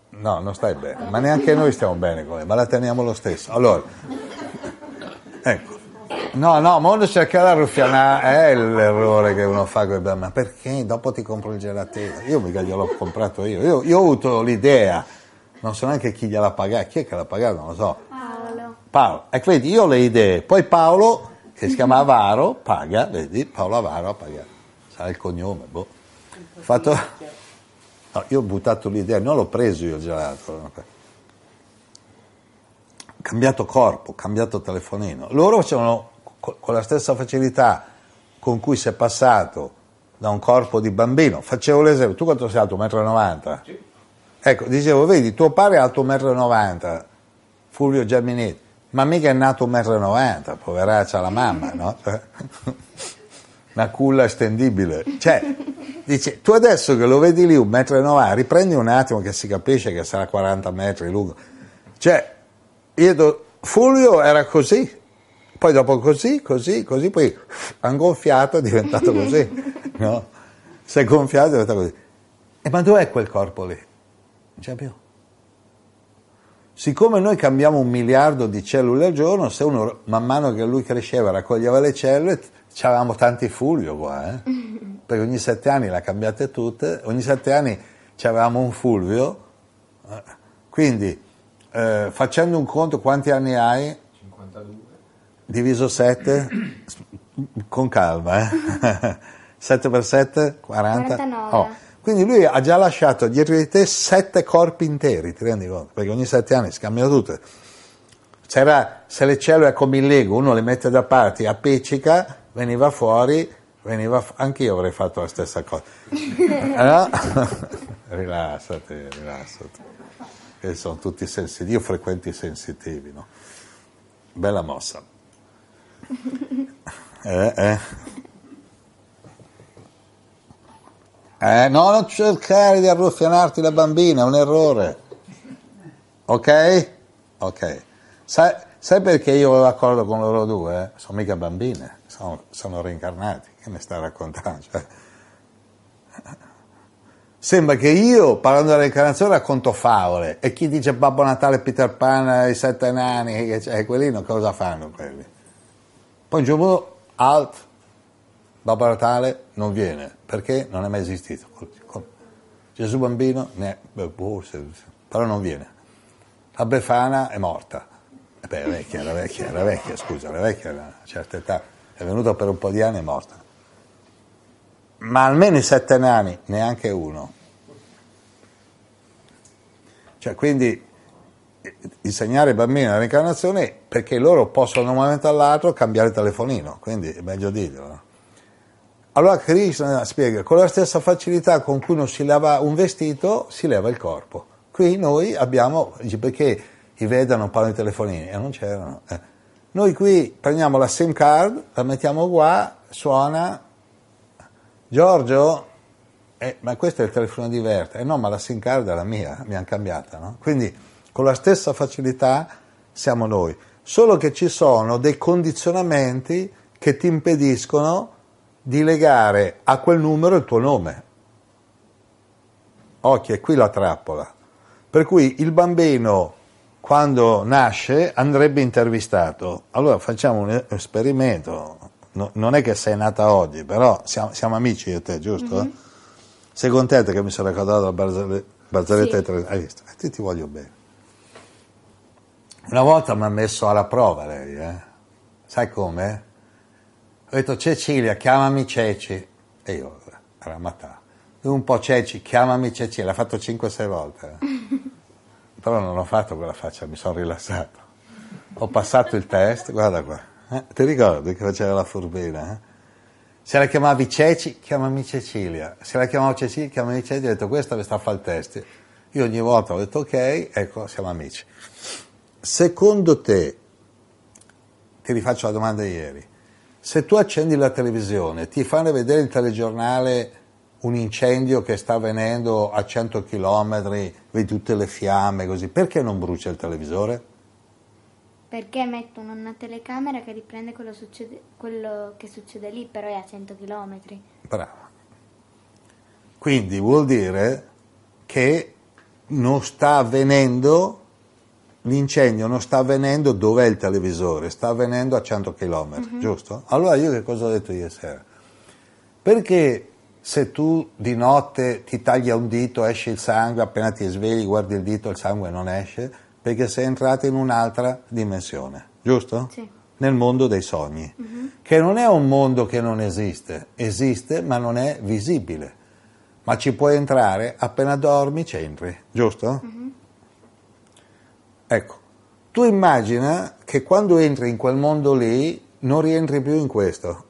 No, non stai bene, ma neanche noi stiamo bene con me, ma la teniamo lo stesso. Allora, ecco. No, no, ma uno cerca la ruffiana è l'errore che uno fa con i bambini. Ma perché? Dopo ti compro il gelatino. Io mica gliel'ho comprato io. io. Io ho avuto l'idea, non so neanche chi gliel'ha pagato. Chi è che l'ha pagato? Non lo so.
Paolo.
Paolo. Ecco, vedi, io ho le idee. Poi Paolo, che si chiama Avaro, paga, vedi, Paolo Avaro ha pagato. Sarà il cognome, boh. Fatto... No, io ho buttato l'idea, non l'ho preso io il gelato. Cambiato corpo, cambiato telefonino. Loro facevano co- con la stessa facilità con cui si è passato da un corpo di bambino. Facevo l'esempio, tu quanto sei alto? 1,90 m? Ecco, dicevo, vedi, tuo padre è alto 1,90 m, Fulvio Giaminetti, ma mica è nato 1,90 m, poveraccia la mamma, no? Una culla estendibile. Cioè, dice, tu adesso che lo vedi lì un metro e 90, riprendi un attimo che si capisce che sarà 40 metri lungo. Cioè, io do- Fulvio era così, poi dopo così, così, così, poi ha gonfiato è diventato così, no? Si è gonfiato è diventato così. E ma dov'è quel corpo lì? Non c'è più. Siccome noi cambiamo un miliardo di cellule al giorno, se uno man mano che lui cresceva raccoglieva le cellule, avevamo tanti Fulvio qua, eh? perché ogni sette anni le ha cambiate tutte, ogni sette anni avevamo un Fulvio, eh, quindi eh, facendo un conto quanti anni hai? 52. Diviso 7? Con calma, eh? 7 per 7? 40?
49.
Oh. Quindi lui ha già lasciato dietro di te sette corpi interi, ti rendi conto? Perché ogni sette anni si cambiano tutte. C'era, se le cellule come il Lego, uno le mette da parte, appiccica, veniva fuori, veniva fu- anche io avrei fatto la stessa cosa. No? rilassati, rilassati. Che sono tutti sensitivi, io frequento i sensitivi, no? Bella mossa. Eh, eh. Eh, no, non cercare di arruffianarti la bambina, è un errore. Ok? Ok. Sai, sai perché io ho d'accordo con loro due? Sono mica bambine, sono, sono reincarnati. Che mi stai raccontando? Cioè, sembra che io, parlando della reincarnazione, racconto favole. E chi dice Babbo Natale, Peter Pan, i sette nani, c'è, quelli non cosa fanno quelli? Poi un giorno, alt, Babbo Natale non viene, perché non è mai esistito. Gesù bambino, ne, se- però non viene. La Befana è morta. E beh, era vecchia, era vecchia, era vecchia, scusa, era vecchia, era una certa età. È venuta per un po' di anni e è morta. Ma almeno i sette nani, neanche uno. Cioè, quindi eh, insegnare ai bambini la reincarnazione perché loro possono da un momento all'altro cambiare il telefonino, quindi è meglio dirlo. no? Allora Krishna spiega, con la stessa facilità con cui non si lava un vestito, si leva il corpo. Qui noi abbiamo, perché i Veda non parlano di telefonini? E non c'erano. eh. Noi qui prendiamo la SIM card, la mettiamo qua, suona, Giorgio, eh, ma questo è il telefono di Verta. Eh no, ma la SIM card è la mia, mi hanno cambiata, no? Quindi con la stessa facilità siamo noi, solo che ci sono dei condizionamenti che ti impediscono di legare a quel numero il tuo nome. Occhio, è qui la trappola. Per cui il bambino, quando nasce, andrebbe intervistato. Allora facciamo un esperimento. No- non è che sei nata oggi, però siamo, siamo amici io e te, giusto? Sei contenta che mi sono ricordato la barzelle- barzelletta
Sì.
tre- Hai visto? E ti, ti voglio bene. Una volta mi ha messo alla prova lei, eh? Sai come? Ho detto Cecilia, chiamami Ceci. E io, era matà. Un po' Ceci, chiamami Ceci. L'ha fatto 5-6 volte. eh. Però non ho fatto quella faccia, mi sono rilassato. Ho passato il test, guarda qua. Eh, ti ricordi che faceva la furbina? eh? Se la chiamavi Ceci, chiamami Cecilia. Se la chiamavo Cecilia, chiamami Cecilia. Ho detto questa mi sta a fare il test. Io ogni volta ho detto ok, ecco, siamo amici. Secondo te, ti rifaccio la domanda di ieri, se tu accendi la televisione, ti fanno vedere il telegiornale un incendio che sta avvenendo a 100 km, vedi tutte le fiamme così, perché non brucia il televisore?
Perché mettono una telecamera che riprende quello, succede- quello che succede lì, però è a 100 km.
Brava. Quindi vuol dire che non sta avvenendo, l'incendio non sta avvenendo dove è il televisore, sta avvenendo a 100 km, giusto? Allora io che cosa ho detto ieri sera? Perché se tu di notte ti taglia un dito, esce il sangue, appena ti svegli, guardi il dito, il sangue non esce? Perché sei entrato in un'altra dimensione, giusto?
Sì.
Nel mondo dei sogni, che non è un mondo che non esiste, esiste ma non è visibile, ma ci puoi entrare appena dormi, ci entri, giusto? Ecco, tu immagina che quando entri in quel mondo lì non rientri più in questo.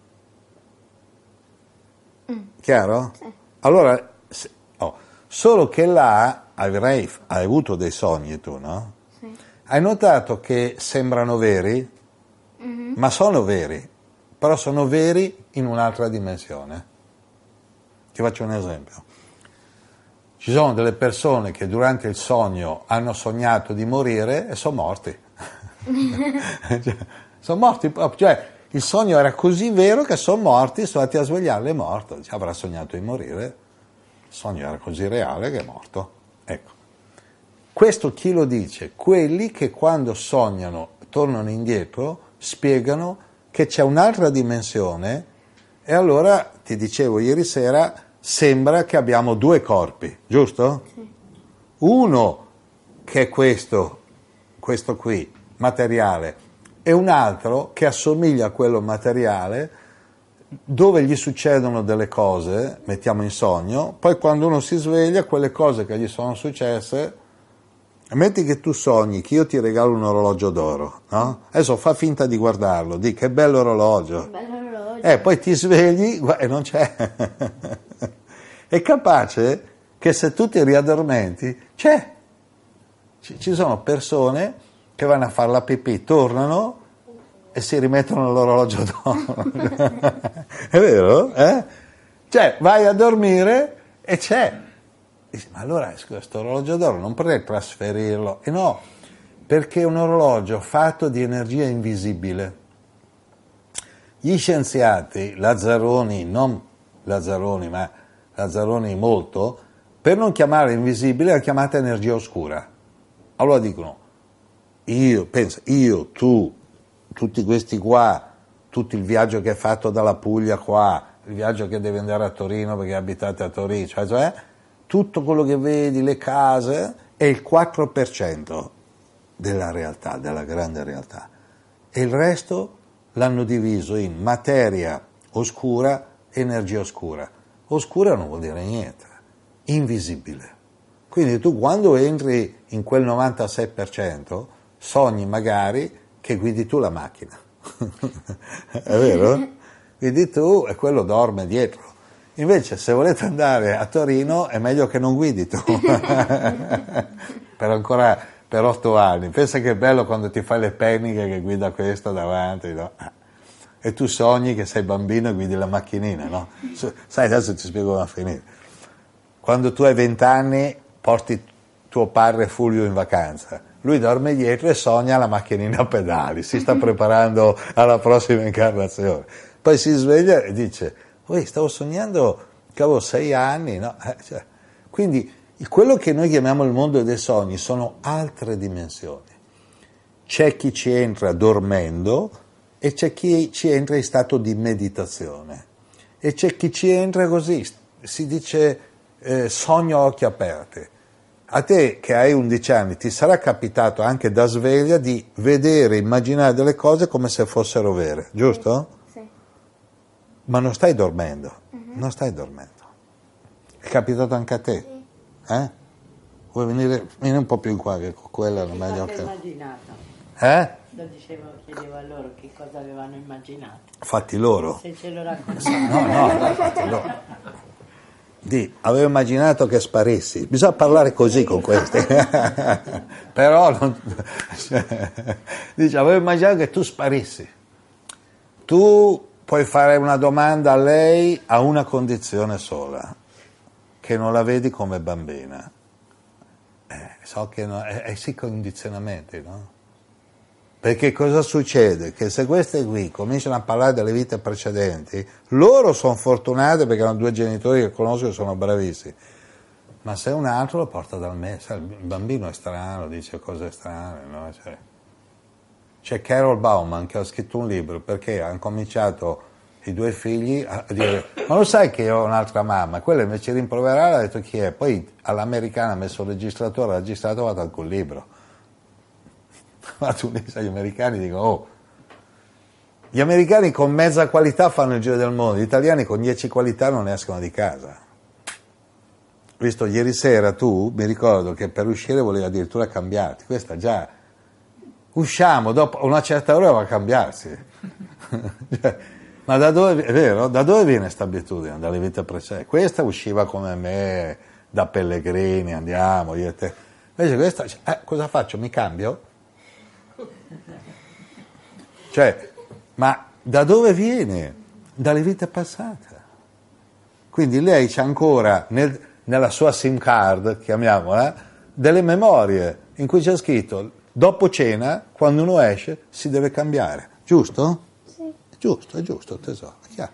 Chiaro? Allora, se- oh, solo che là avrei, hai avuto dei sogni tu, no? Hai notato che sembrano veri, ma sono veri, però sono veri in un'altra dimensione. Ti faccio un esempio. Ci sono delle persone che durante il sogno hanno sognato di morire e sono morti. Cioè, sono morti, cioè il sogno era così vero che sono morti, sono andati a svegliarli e è morto. Dice, avrà sognato di morire, il sogno era così reale che è morto. Ecco. Questo chi lo dice? Quelli che quando sognano, tornano indietro, spiegano che c'è un'altra dimensione e allora, ti dicevo ieri sera, sembra che abbiamo due corpi, giusto? Uno che è questo, questo qui, materiale, e un altro che assomiglia a quello materiale, dove gli succedono delle cose, mettiamo in sogno, poi quando uno si sveglia, quelle cose che gli sono successe, metti che tu sogni che io ti regalo un orologio d'oro, no? Adesso fa finta di guardarlo, di che bello orologio.
Bello orologio.
Eh, poi ti svegli e non c'è. È capace che se tu ti riaddormenti, c'è. Ci, ci sono persone che vanno a fare la pipì, tornano e si rimettono l'orologio d'oro. È vero? Eh? Cioè, vai a dormire e c'è. Dici, ma allora questo orologio d'oro non potrei trasferirlo? E no, perché è un orologio fatto di energia invisibile. Gli scienziati, Lazzaroni, non Lazzaroni, ma Lazzaroni molto, per non chiamare invisibile la chiamata energia oscura. Allora dicono, io, pensa, io, tu, tutti questi qua, tutto il viaggio che hai fatto dalla Puglia qua, il viaggio che devi andare a Torino perché abitate a Torino, cioè, cioè tutto quello che vedi, le case, è il 4% della realtà, della grande realtà. E il resto l'hanno diviso in materia oscura energia oscura. Oscura non vuol dire niente, invisibile. Quindi tu quando entri in quel 96% sogni magari che guidi tu la macchina. È vero? Guidi tu e quello dorme dietro. Invece se volete andare a Torino è meglio che non guidi tu. per ancora per otto anni. Pensa che è bello quando ti fai le peniche che guida questo davanti, no? E tu sogni che sei bambino e guidi la macchinina, no? Sai, adesso ti spiego come finire. Quando tu hai vent'anni porti tuo padre Fulvio in vacanza. Lui dorme dietro e sogna la macchinina a pedali, si sta preparando alla prossima incarnazione. Poi si sveglia e dice, Ui, stavo sognando che avevo sei anni, no? Eh, cioè, quindi quello che noi chiamiamo il mondo dei sogni sono altre dimensioni. C'è chi ci entra dormendo e c'è chi ci entra in stato di meditazione e c'è chi ci entra così, si dice eh, sogno a occhi aperti. A te che hai 11 anni ti sarà capitato anche da sveglia di vedere, immaginare delle cose come se fossero vere, giusto?
Sì.
Ma non stai dormendo, non stai dormendo. È capitato anche a te? Eh? Vuoi venire, vieni un po' più in qua che con quella non
Che
meglio
cosa
che...
immaginato?
Eh?
Lo dicevo, chiedevo a loro che cosa avevano immaginato.
Fatti loro.
Se ce lo raccontavano.
No, no, no, fatti loro. Di, avevo immaginato che sparissi. Bisogna parlare così con questi. Però non... dice, avevo immaginato che tu sparissi. Tu puoi fare una domanda a lei a una condizione sola, che non la vedi come bambina. Eh, so che no, è, è sì condizionamenti, no? Perché cosa succede? Che se queste qui cominciano a parlare delle vite precedenti, loro sono fortunate perché hanno due genitori che conoscono e sono bravissimi. Ma se un altro lo porta dal me, il bambino è strano, dice cose strane, no? Cioè, c'è Carol Bauman che ha scritto un libro perché hanno cominciato i due figli a dire ma lo sai che ho un'altra mamma? Quella invece rimproverare ha detto chi è? Poi all'americana ha messo il registratore, ha registrato ha fatto il libro. Ma tu ne sai, gli americani dicono oh, gli americani con mezza qualità fanno il giro del mondo, gli italiani con dieci qualità non escono di casa. Visto ieri sera tu, mi ricordo che per uscire voleva addirittura cambiarti, questa già usciamo, dopo una certa ora va a cambiarsi. Cioè, ma da dove, è vero, da dove viene questa abitudine? Dalle vite precedenti. Questa usciva come me, da pellegrini, andiamo, io e te. Invece questa, eh, cosa faccio? Mi cambio? Cioè, ma da dove viene? Dalle vite passate. Quindi lei c'ha ancora nel, nella sua SIM card, chiamiamola, delle memorie in cui c'è scritto dopo cena, quando uno esce, si deve cambiare. Giusto?
Sì.
È giusto, è giusto, tesoro, è chiaro.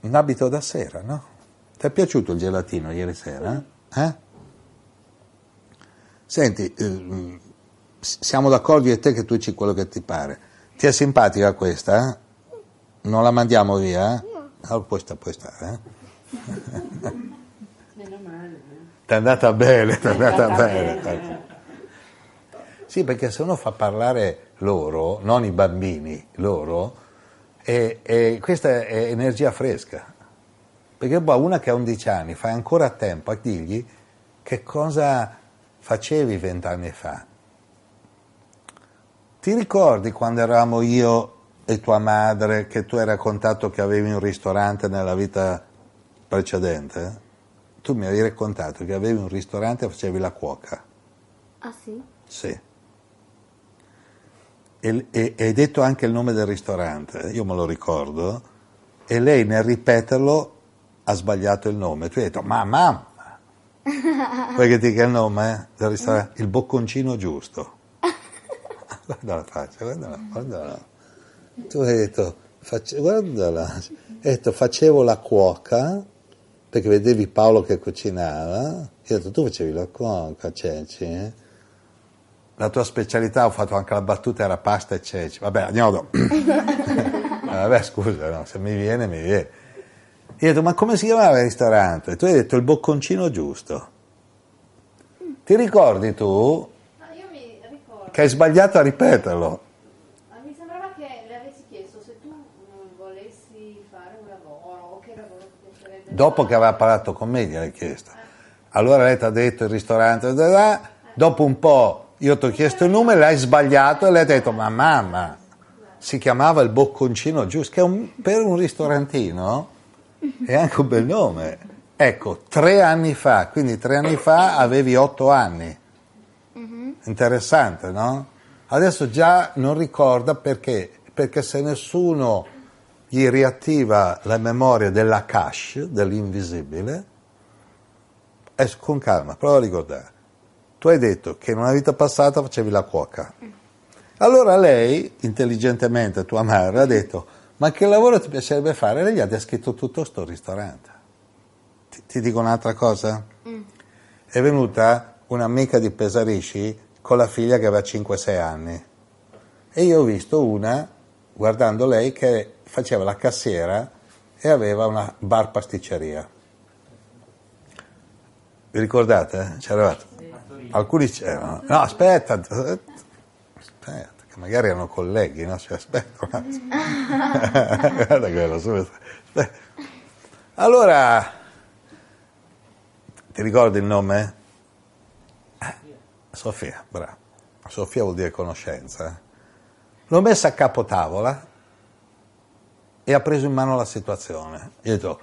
Un abito da sera, no? Ti è piaciuto il gelatino ieri sera? Eh? Senti, eh, siamo d'accordo io e te che tu dici quello che ti pare. Ti è simpatica questa? Non la mandiamo via? No. Allora puoi, sta, puoi stare, eh?
Meno male. eh.
Ti è andata bene, ti è andata,
andata
bene.
bene.
Sì, perché se uno fa parlare loro, non i bambini, loro, e, e questa è energia fresca. Perché poi una che ha 11 anni fai ancora tempo a dirgli che cosa facevi vent'anni fa. Ti ricordi quando eravamo io e tua madre che tu hai raccontato che avevi un ristorante nella vita precedente? Tu mi avevi raccontato che avevi un ristorante e facevi la cuoca.
Ah sì?
Sì. E, e- e hai detto anche il nome del ristorante, io me lo ricordo, e lei nel ripeterlo ha sbagliato il nome. Tu hai detto, ma mamma, vuoi che ti dica il nome del ristorante? Il bocconcino giusto. guarda la faccia, guardala, guardala. Tu hai detto, face- guardala, hai detto, facevo la cuoca, perché vedevi Paolo che cucinava, hai detto, tu facevi la cuoca, Ceci, eh? La tua specialità, ho fatto anche la battuta, era pasta e ceci. Vabbè, andiamo. Vabbè, scusa, no, se mi viene, mi viene. Io ho detto, ma come si chiamava il ristorante? Tu hai detto il bocconcino giusto. Ti ricordi tu
No, io mi ricordo,
che hai sbagliato a ripeterlo?
ma mi sembrava che le avessi chiesto se tu mm, volessi fare un lavoro o che lavoro ti piacerebbe
Dopo che aveva parlato con me, gliel'hai chiesto. Allora lei ti ha detto il ristorante, dopo un po' io ti ho chiesto il nome, l'hai sbagliato e lei ha detto, ma mamma, si chiamava il bocconcino giusto, che è un- per un ristorantino è anche un bel nome. Ecco, tre anni fa, quindi tre anni fa avevi otto anni. Interessante, no? Adesso già non ricorda perché, perché se nessuno gli riattiva la memoria della cache, dell'invisibile, con calma, prova a ricordare. Tu hai detto che in una vita passata facevi la cuoca. Allora lei, intelligentemente, tua madre, ha detto, ma che lavoro ti piacerebbe fare? E lei gli ha descritto tutto sto ristorante. Ti, ti dico un'altra cosa? È venuta un'amica di Pesarisci con la figlia che aveva 5-6 anni e io ho visto una, guardando lei, che faceva la cassiera e aveva una bar pasticceria. Vi ricordate? C'eravate? Alcuni c'erano. No, aspetta, aspetta, che magari erano colleghi, no? Cioè, aspetta un attimo. Guarda quello, subito. Allora, ti ricordi il nome? Eh, Sofia, bravo. Sofia vuol dire conoscenza. eh. L'ho messa a capo tavola e ha preso in mano la situazione. Io ho detto,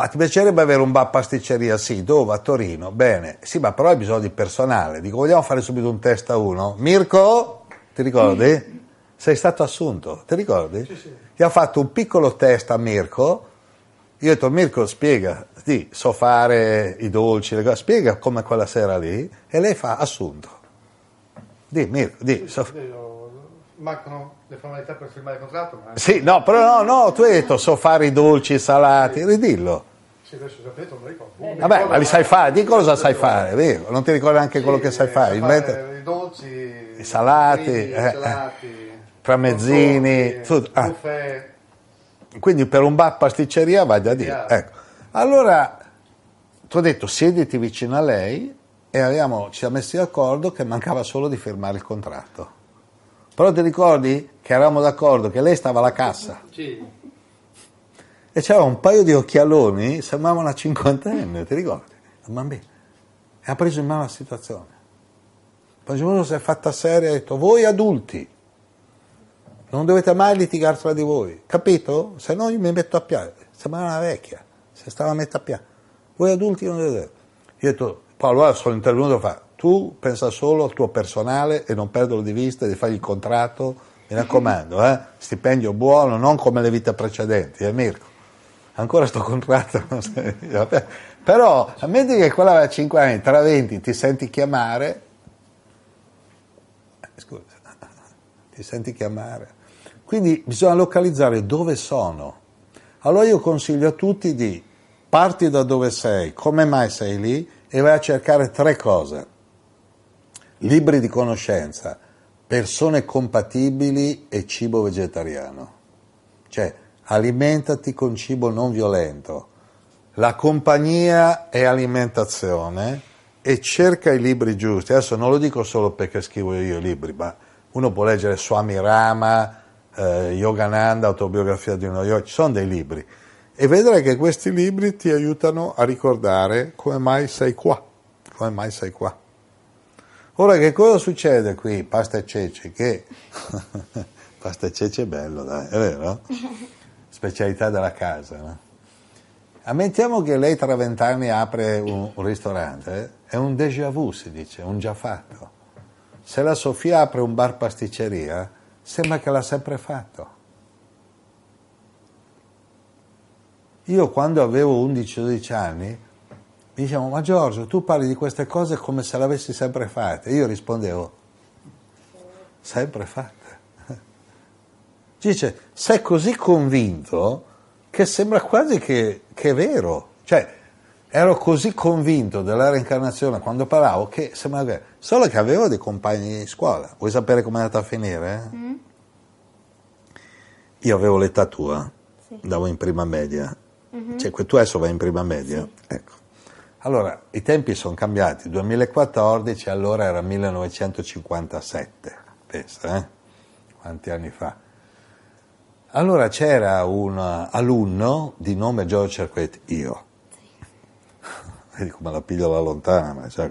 ma ti piacerebbe avere un bar pasticceria? Sì, dove? A Torino. Bene. Sì, ma però hai bisogno di personale. Dico, vogliamo fare subito un test a uno? Mirko, ti ricordi? Sei stato assunto, ti ricordi? Sì, sì. Ti ha fatto un piccolo test a Mirko. Io ho detto, Mirko, spiega, sì, so fare i dolci, le cose, spiega come quella sera lì. E lei fa, assunto. Di, Mirko, di.
Sì,
so-
sì, mancano le formalità per firmare il contratto, ma
Sì, no, però no, no, tu hai detto so fare i dolci, i salati, ridillo.
Sì, adesso sapete, non ricordo. Mi
Vabbè, ma li sai fare, di cosa sai fare, vero? Non ti ricordi anche
Sì,
quello che sai fare?
so
Inventa-
fare I dolci,
I salati,
primi,
eh, eh.
gelati,
tramezzini, tutto. Ah. Quindi per un bar pasticceria vai da.
Chiaro.
Ecco. Allora, ti ho detto, siediti vicino a lei e abbiamo- ci siamo messi d'accordo che mancava solo di firmare il contratto. Però ti ricordi che eravamo d'accordo che lei stava alla cassa
Sì,
e c'era un paio di occhialoni, sembrava una cinquantenne, ti ricordi? La bambina. E ha preso in mano la situazione. Poi giorno si è fatta seria e ha detto, voi adulti, non dovete mai litigare tra di voi, capito? Se no io mi metto a piangere. Sembrava una vecchia, si stava a mettere a piangere. Voi adulti non dovete... Io ho detto, poi allora sono intervenuto e fa, tu pensa solo al tuo personale e non perderlo di vista, di fargli il contratto, mi raccomando, eh? stipendio buono, non come le vite precedenti, eh Mirko? Ancora sto contratto, però ammetti che quella aveva 5 anni, tra 20 ti senti chiamare, eh, scusa, ti senti chiamare, quindi bisogna localizzare dove sono. Allora io consiglio a tutti di parti da dove sei, come mai sei lì e vai a cercare tre cose. Libri di conoscenza, persone compatibili e cibo vegetariano. Cioè, alimentati con cibo non violento. La compagnia è alimentazione e cerca i libri giusti. Adesso non lo dico solo perché scrivo io i libri, ma uno può leggere Swami Rama, eh, Yogananda, autobiografia di uno yogi, ci sono dei libri. E vedrai che questi libri ti aiutano a ricordare come mai sei qua, come mai sei qua. Ora che cosa succede qui, pasta e ceci? Che pasta e ceci è bello, dai, è vero? Specialità della casa, no? Ammettiamo che lei tra vent'anni apre un, un ristorante, eh? è un déjà vu, si dice, un già fatto. Se la Sofia apre un bar pasticceria, sembra che l'ha sempre fatto. Io quando avevo 11-12 anni mi dicevano, ma Giorgio, tu parli di queste cose come se le avessi sempre fatte. Io rispondevo, sempre fatte. Dice, sei così convinto che sembra quasi che, che è vero. Cioè, ero così convinto della reincarnazione quando parlavo che sembrava vero. Solo che avevo dei compagni di scuola. Vuoi sapere com'è andata a finire?
Mm?
Io avevo l'età tua,
Sì.
andavo in prima media.
Mhm.
Cioè, tu adesso vai in prima media? Ecco. Allora, i tempi sono cambiati. 2014, allora era 1957. Pensa, eh? Quanti anni fa? Allora c'era un alunno di nome Giorgio Cerquetti, io. Come la piglio alla lontana, ma cioè,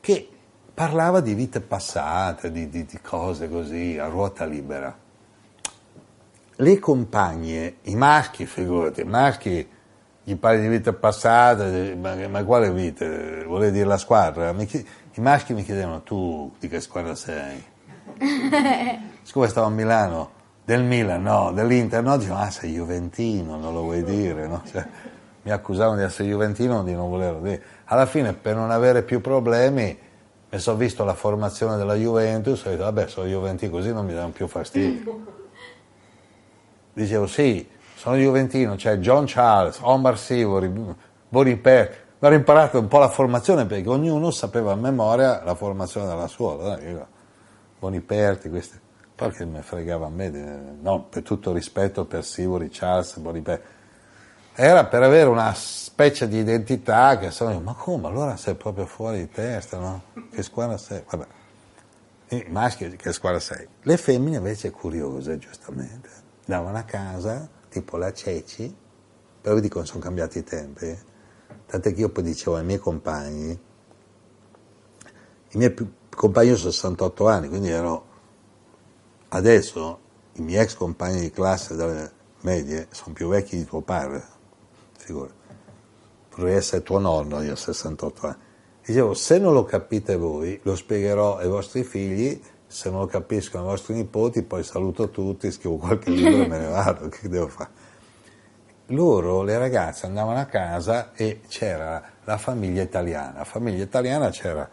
che parlava di vite passate, di, di- di cose così, a ruota libera le compagne, i maschi, figurati, i maschi gli parli di vite passate, ma, ma quale vite? Vuole dire la squadra? Chied- I maschi mi chiedevano, tu di che squadra sei? Siccome stavo a Milano, del Milan, no, dell'Inter, no, dicevo, ah sei Juventino, non lo vuoi dire, no? Cioè, mi accusavano di essere Juventino, di non volerlo dire. Alla fine, per non avere più problemi, mi sono visto la formazione della Juventus, ho detto, vabbè, sono Juventino, così non mi danno più fastidio. Dicevo sì, sono Juventino, c'è John Charles, Omar Sivori, Boniperti. Mi ero imparato un po' la formazione perché ognuno sapeva a memoria la formazione della io- Boniperti, questi. Poi che mi fregava a me, eh, no, per tutto rispetto per Sivori, Charles, Boniperti. Era per avere una specie di identità che sono io, ma come? Allora sei proprio fuori di testa, no? Che squadra sei? Vabbè. I maschi che squadra sei? Le femmine invece curiose, giustamente, andavano a casa, tipo la Ceci, però vi dico sono cambiati i tempi, tant'è che io poi dicevo ai miei compagni, i miei compagni ho 68 anni, quindi ero, adesso i miei ex compagni di classe delle medie sono più vecchi di tuo padre, figurati. vorrei essere tuo nonno, io ho 68 anni. Dicevo, se non lo capite voi, lo spiegherò ai vostri figli, se non lo capiscono i vostri nipoti, poi saluto tutti, scrivo qualche libro e me ne vado, che devo fare? Loro, le ragazze, andavano a casa e c'era la famiglia italiana. La famiglia italiana c'era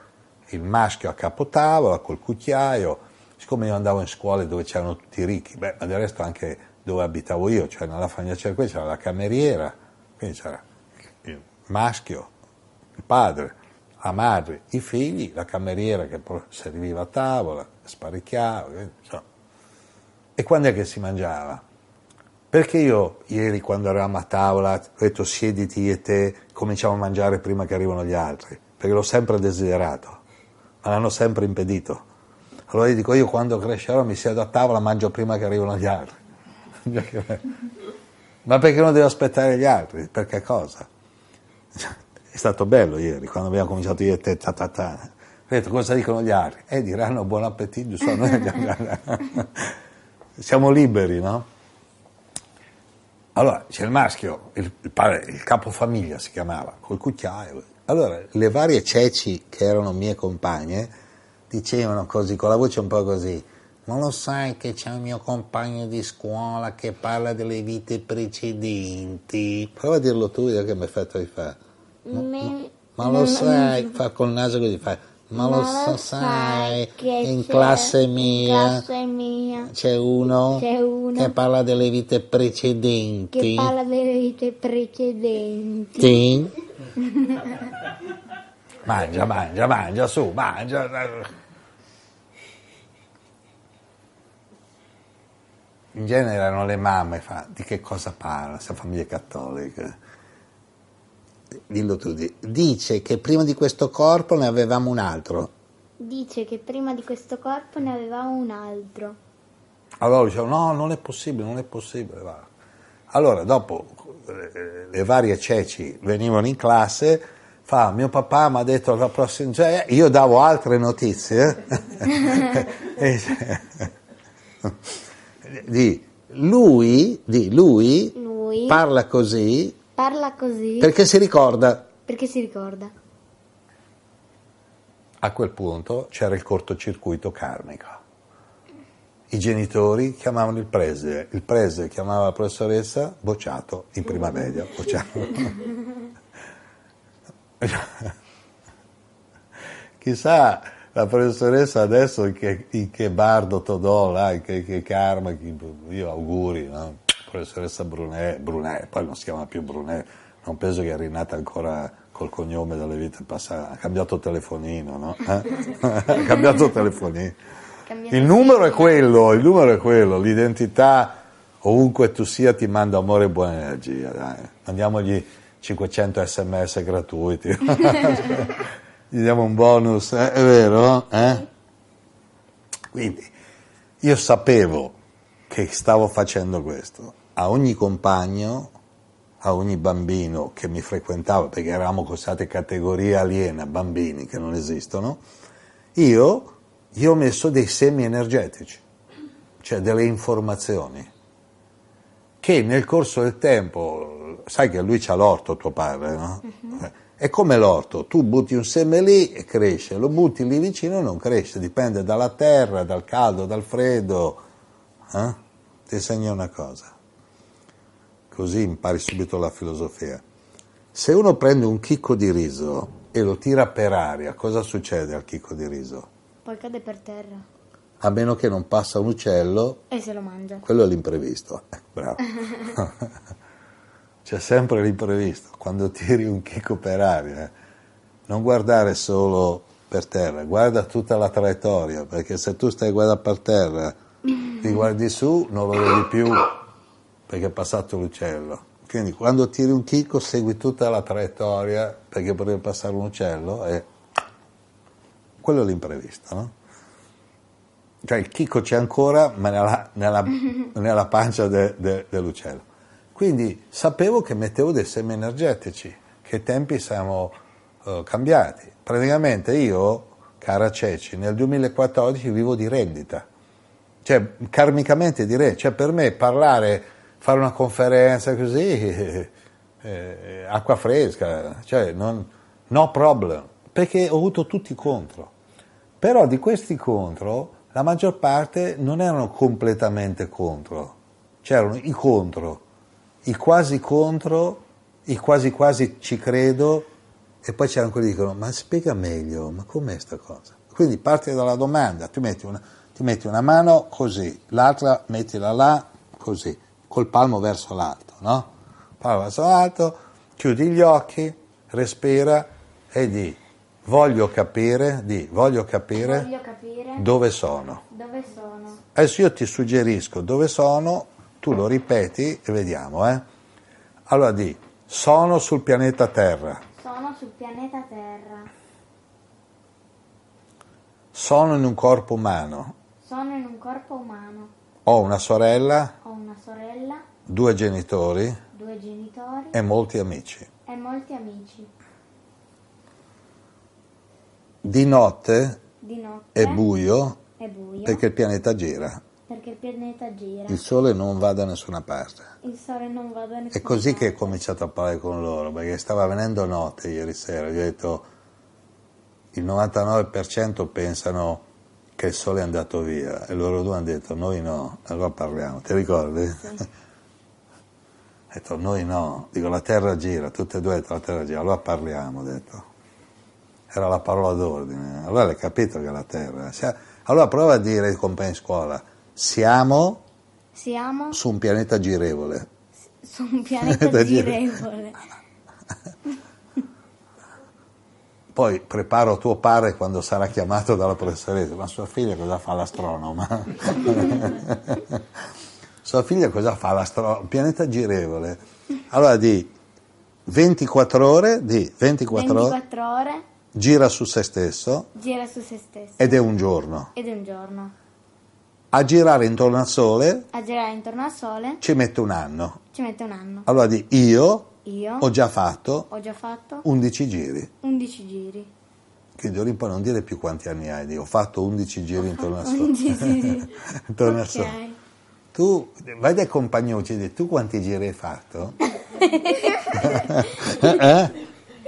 il maschio a capotavola col cucchiaio, siccome io andavo in scuole dove c'erano tutti i ricchi, beh, ma del resto anche dove abitavo io, cioè nella famiglia Cerque c'era la cameriera, quindi c'era il maschio, il padre, la madre, i figli, la cameriera che serviva a tavola, sparecchiava, insomma. E quando è che si mangiava? Perché io ieri quando eravamo a tavola ho detto siediti e te, cominciamo a mangiare prima che arrivano gli altri? Perché l'ho sempre desiderato, ma l'hanno sempre impedito. Allora io dico io quando crescerò mi siedo a tavola mangio prima che arrivano gli altri. ma perché non devo aspettare gli altri? Per che cosa? È stato bello ieri, quando abbiamo cominciato io e te, ta ta ta. Detto, cosa dicono gli altri? Eh, diranno buon appetito, so, noi siamo liberi, no? Allora, c'è il maschio, il, il, padre, il capofamiglia si chiamava, col cucchiaio. Allora, le varie ceci che erano mie compagne dicevano così, con la voce un po' così, ma lo sai che c'è un mio compagno di scuola che parla delle vite precedenti? Prova a dirlo tu, vedi che mi effetto di fare. Ma, ma, ma lo sai, fa col naso così, fa, ma, ma lo so, sai che in classe mia,
classe mia
c'è, uno
c'è, uno
che parla delle vite precedenti.
Che parla delle vite precedenti.
Sì? mangia, mangia, mangia, su, mangia. In genere erano le mamme, fa, di che cosa parla, se famiglie cattoliche dillo tu, dice che prima di questo corpo ne avevamo un altro.
Dice che prima di questo corpo ne avevamo un altro.
Allora dicevo, no, non è possibile, non è possibile. Va. Allora, dopo eh, le varie ceci venivano in classe, fa, mio papà mi ha detto la prossima, cioè, io davo altre notizie. di lui, di lui,
lui
parla così
Parla così.
Perché si ricorda.
Perché si ricorda.
A quel punto c'era il cortocircuito karmico. I genitori chiamavano il preside, il preside chiamava la professoressa bocciato in prima media, bocciato. Chissà la professoressa adesso in che, in che bardo todò, là, in che, che karma, io auguri, no? professoressa Brunet, Brunet, poi non si chiama più Brunet, non penso che è rinata ancora col cognome dalle vite passate, ha cambiato telefonino, no? Eh? ha cambiato telefonino. Il numero è quello, il numero è quello, l'identità ovunque tu sia ti manda amore e buona energia, dai. Mandiamogli 500 sms gratuiti, gli diamo un bonus, eh? è vero? Eh? Quindi io sapevo che stavo facendo questo. A ogni compagno, a ogni bambino che mi frequentava, perché eravamo considerate categorie aliene, bambini che non esistono, io gli ho messo dei semi energetici, cioè delle informazioni, che nel corso del tempo, sai che lui c'ha l'orto tuo padre, no? Uh-huh. È come l'orto, tu butti un seme lì e cresce, lo butti lì vicino e non cresce, dipende dalla terra, dal caldo, dal freddo, eh? Ti insegna una cosa, così impari subito la filosofia. Se uno prende un chicco di riso e lo tira per aria, cosa succede al chicco di riso?
Poi cade per terra.
A meno che non passa un uccello.
E se lo mangia.
Quello è l'imprevisto. Eh, bravo. C'è sempre l'imprevisto. Quando tiri un chicco per aria, eh. non guardare solo per terra, guarda tutta la traiettoria, perché se tu stai guardando per terra ti guardi su, non lo vedi più perché è passato l'uccello. Quindi quando tiri un chicco segui tutta la traiettoria perché potrebbe passare un uccello e quello è l'imprevisto, no? Cioè il chicco c'è ancora ma nella, nella, nella pancia de, de, dell'uccello. Quindi sapevo che mettevo dei semi energetici, che tempi siamo uh, cambiati. Praticamente io, cara Ceci, nel 2014 vivo di rendita cioè, karmicamente direi, cioè per me parlare, fare una conferenza così, eh, acqua fresca, cioè non, no problem, perché ho avuto tutti contro. Però di questi contro la maggior parte non erano completamente contro, c'erano i contro, i quasi contro, i quasi quasi ci credo e poi c'erano quelli che dicono ma spiega meglio, ma com'è sta cosa? Quindi parti dalla domanda, ti metti una, ti metti una mano così, l'altra mettila là così, col palmo verso l'alto, no? Palmo verso l'alto, chiudi gli occhi, respira e di voglio capire, di voglio capire,
Voglio capire
dove sono.
dove sono.
Adesso io ti suggerisco dove sono, tu lo ripeti e vediamo, eh? Allora di sono sul pianeta Terra,
Sono sul pianeta Terra.
sono in un corpo umano,
Sono in un corpo umano.
ho una sorella,
Ho una sorella,
due genitori
due genitori
e molti amici.
e molti amici.
Di notte
Di notte
è buio
è buio
perché il pianeta gira,
perché il pianeta gira.
il sole non va da nessuna parte.
Il sole non va da nessuna
È così che ho
parte.
cominciato a parlare con loro, perché stava venendo notte ieri sera, gli ho detto il 99% pensano che il sole è andato via e loro due hanno detto noi no, allora parliamo, ti ricordi? Ho detto noi no, dico la terra gira, tutte e due la terra gira, allora parliamo, ho detto. Era la parola d'ordine, allora hai capito che è la terra. Allora prova a dire compagni di scuola, siamo
Siamo
su un pianeta girevole.
su un pianeta girevole.
Poi preparo tuo padre quando sarà chiamato dalla professoressa, ma sua figlia cosa fa l'astronoma? sua figlia cosa fa l'astronoma? Pianeta girevole. Allora di 24 ore, di 24, ore,
24 ore
gira su se stesso
gira su se stesso.
ed è un giorno.
Ed è un giorno.
A girare intorno al sole
A girare intorno al sole
ci mette un anno.
ci mette un anno.
Allora di io
Io
ho già fatto
ho già fatto
11 giri.
11 giri.
Quindi ora in poi non dire più quanti anni hai, di ho fatto 11 giri intorno al sole.
11 giri.
intorno al
Ok.
sole. Tu vai dai compagnucci e dici, tu quanti giri hai fatto? Eh?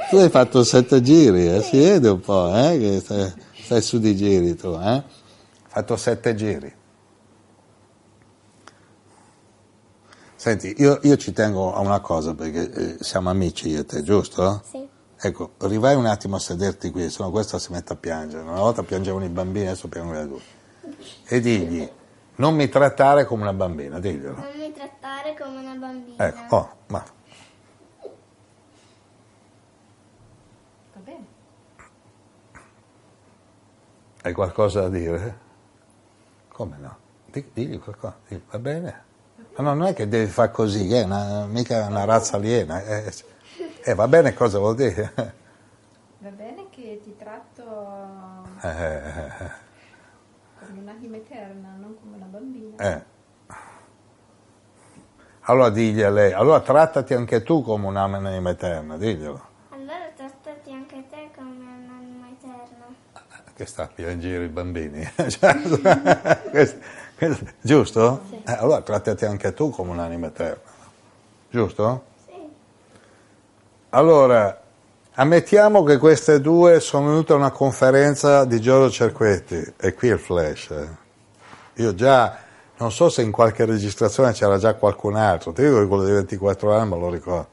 Tu hai fatto sette giri, eh? si vede un po', eh? che stai, stai su di giri tu, eh? Hai fatto sette giri. Senti, io, io ci tengo a una cosa perché eh, siamo amici io e te, giusto?
Sì.
Ecco, rivai un attimo a sederti qui, se no questa si mette a piangere. Una volta piangevano i bambini, adesso piangono le adulti. E digli, non mi trattare come una bambina, diglielo.
Non mi trattare come una bambina.
Ecco, oh, ma
Va bene.
hai qualcosa da dire? Come no? Di- Digli qualcosa, digli, va bene? Ma no, non è che devi fare così, è una, mica una razza aliena. Eh, eh, va bene cosa vuol dire?
Va bene che ti tratto
Eh,
come un'anima eterna, non come una bambina.
eh. Allora digli a lei, allora trattati anche tu come un'anima eterna, diglielo.
Allora trattati anche te come un'anima eterna.
che sta in giro i bambini. Giusto? Eh, allora trattati anche tu come un'anima eterna. Giusto?
Sì.
Allora, ammettiamo che queste due sono venute a una conferenza di Giorgio Cerquetti, e qui il flash. eh. Io già, non so se in qualche registrazione c'era già qualcun altro, ti dico che quello di 24 anni me lo ricordo.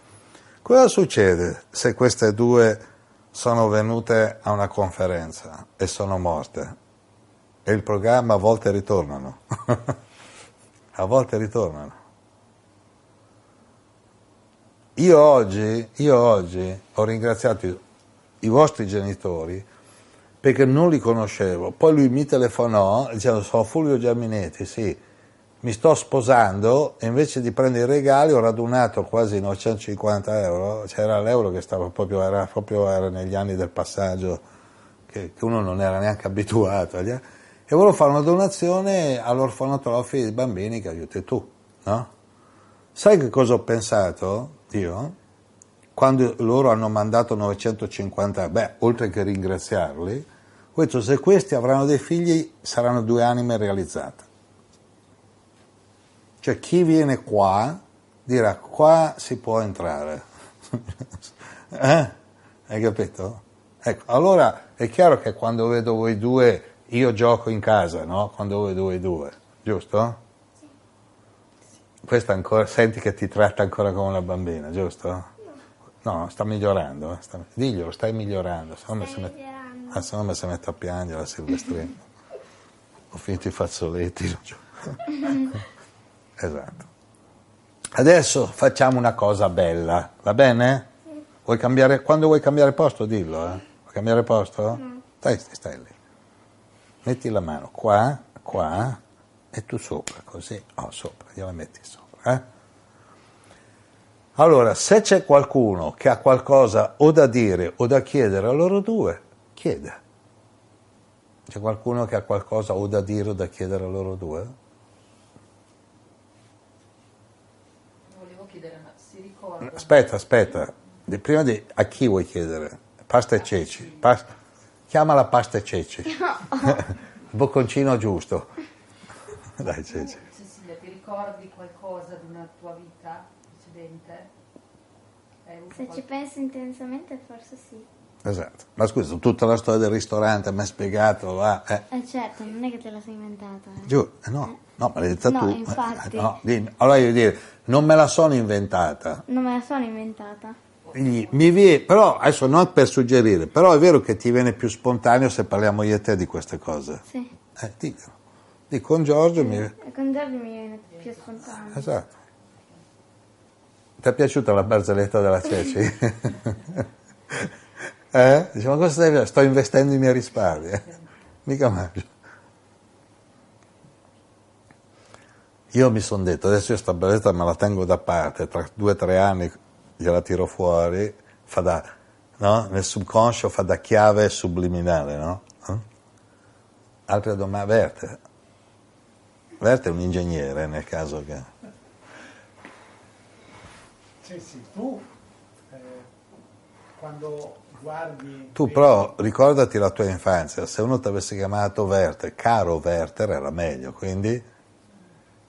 Cosa succede se queste due sono venute a una conferenza e sono morte? E il programma a volte ritornano. a volte ritornano. Io oggi, io oggi ho ringraziato i, vostri genitori perché non li conoscevo. Poi lui mi telefonò dicendo sono Fulvio Giaminetti, sì, mi sto sposando e invece di prendere i regali ho radunato quasi 950 euro, c'era l'euro che stava proprio, era proprio era negli anni del passaggio che, che uno non era neanche abituato. agli- E volevo fare una donazione all'orfanotrofio dei bambini che aiuti tu, no? Sai che cosa ho pensato io? Quando loro hanno mandato 950, beh, oltre che ringraziarli, ho detto se questi avranno dei figli saranno due anime realizzate. Cioè chi viene qua dirà qua si può entrare. Eh? Hai capito? Ecco, allora è chiaro che quando vedo voi due, io gioco in casa, no? Quando vedo voi due, giusto? Questa ancora, senti che ti tratta ancora come una bambina, giusto? No, sta migliorando, eh, sta- diglielo, stai migliorando, se no mi si mette, no mette a piangere la Silvestrina. Ho finito i fazzoletti. esatto. Adesso facciamo una cosa bella, va bene? Vuoi cambiare, quando vuoi cambiare posto, dillo, eh? Vuoi cambiare posto? Stai, stai, stai lì. Metti la mano qua, qua, e tu sopra, così. Oh, sopra, gliela metti sopra, eh? Allora, se c'è qualcuno che ha qualcosa o da dire o da chiedere a loro due, chieda. C'è qualcuno che ha qualcosa o da dire o da chiedere a loro due?
Volevo chiedere, ma si ricorda?
Aspetta, aspetta, prima di a chi vuoi chiedere? Pasta e ceci. Pas- chiamala pasta e ceci. Il bocconcino giusto. Dai, ceci.
Cecilia, ti ricordi qualcosa di una tua vita precedente?
Se ci penso intensamente forse sì.
Esatto. Ma scusa, tutta la storia del ristorante mi hai spiegato, va? Eh.
Eh certo, non è che te la sei inventata. eh.
Giù, eh, no, no, me l'hai detta
No,
tu.
infatti.
Eh, no, dimmi. Allora io dire, non me la sono inventata.
Non me la sono inventata.
Quindi mi vie- però adesso non per suggerire, però è vero che ti viene più spontaneo se parliamo io e te di queste cose.
Sì.
Eh, diglielo. Di con Giorgio mi...
E con Giorgio mi viene più spontaneo.
Esatto. Ti è piaciuta la barzelletta della Ceci? eh? Dice, ma cosa stai facendo? Sto investendo i miei risparmi. eh. Mica mangio. Io mi sono detto, adesso io sta barzelletta me la tengo da parte, tra due o tre anni gliela tiro fuori, fa da, no? nel subconscio fa da chiave subliminale, no? Eh? Altre domande? Verte. Verte è un ingegnere nel caso che...
Sì, sì, tu eh, quando guardi...
Tu però ricordati la tua infanzia, se uno ti avesse chiamato Werther, caro Werther era meglio, quindi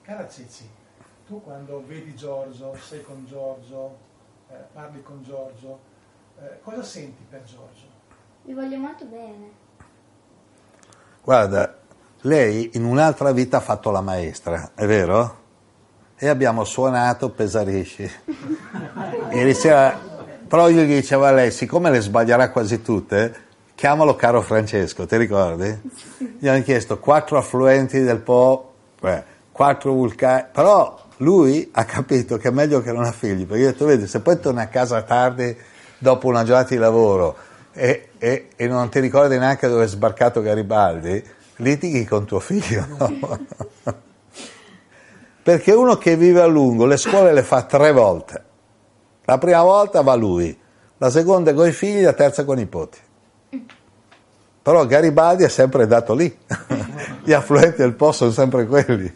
Cara Cici, tu quando vedi Giorgio, sei con Giorgio, eh, parli con Giorgio, eh, cosa senti per Giorgio?
Vi voglio molto bene.
guarda, lei in un'altra vita ha fatto la maestra, è vero? E abbiamo suonato Pesarisci. Ieri sera, però io gli dicevo a lei, siccome le sbaglierà quasi tutte, chiamalo caro Francesco, ti ricordi? Gli hanno chiesto quattro affluenti del Po, beh, quattro vulcani, però lui ha capito che è meglio che non ha figli, perché io ho detto, vedi, se poi torni a casa tardi dopo una giornata di lavoro e, e- e non ti ricordi neanche dove è sbarcato Garibaldi, litighi con tuo figlio. no? Perché uno che vive a lungo le scuole le fa tre volte. La prima volta va lui, la seconda con i figli, la terza con i nipoti. Però Garibaldi è sempre dato lì. Gli affluenti del Po sono sempre quelli,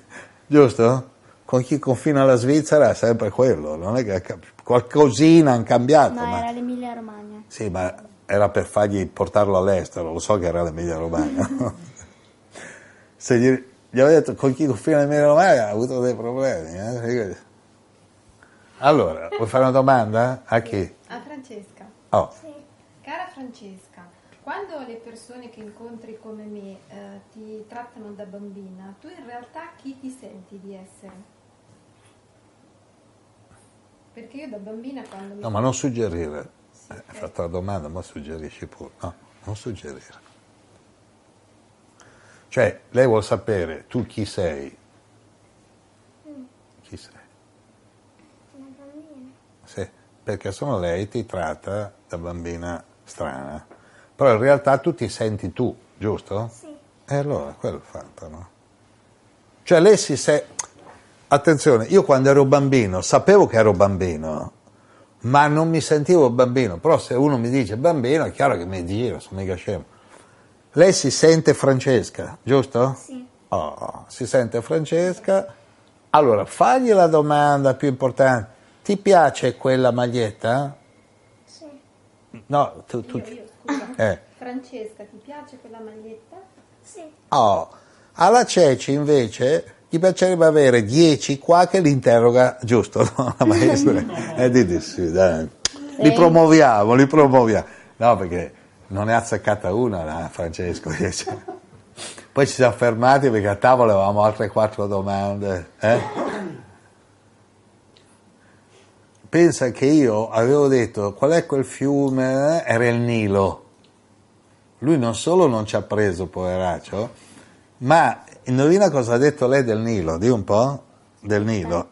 giusto? Con chi confina la Svizzera è sempre quello, non è che qualcosina hanno cambiato.
No,
ma...
era l'Emilia Romagna.
Sì, ma era per fargli portarlo all'estero, lo so che era l'Emilia Romagna. Se gli, gli avevo detto con chi confina l'Emilia Romagna ha avuto dei problemi. eh? Allora, vuoi fare una domanda? A chi?
A Francesca.
Oh,
Cara Francesca, quando le persone che incontri come me eh, ti trattano da bambina, tu in realtà chi ti senti di essere? Perché io da bambina quando mi...
no, ma non suggerire. Eh, Hai fatto la domanda, ma suggerisci pure. No, non suggerire. Cioè, lei vuole sapere tu chi sei. Chi sei?
Una bambina.
Sì, perché sennò lei ti tratta da bambina strana. Però in realtà tu ti senti tu, giusto?
Sì.
E allora, quello è il fatto, no? Cioè lei si sente... Attenzione, io quando ero bambino sapevo che ero bambino, ma non mi sentivo bambino. Però se uno mi dice bambino è chiaro che mi giro, sono mica scemo. Lei si sente Francesca, giusto?
Sì.
Oh, si sente Francesca. Allora, fagli la domanda più importante. Ti piace quella maglietta?
Sì.
No, tu... tu
Io, io,
eh.
Francesca, ti piace quella maglietta?
Sì.
Oh, alla Ceci invece gli piacerebbe avere 10 qua che li interroga, giusto? No? La maestra. E di di sì, dai. li promuoviamo, li promuoviamo. No, perché non ne ha azzeccata una, la Francesco. Poi ci siamo fermati perché a tavola avevamo altre quattro domande. Eh? Pensa che io avevo detto qual è quel fiume? Era il Nilo. Lui non solo non ci ha preso, poveraccio, ma indovina cosa ha detto lei del Nilo? Di un po' del Nilo.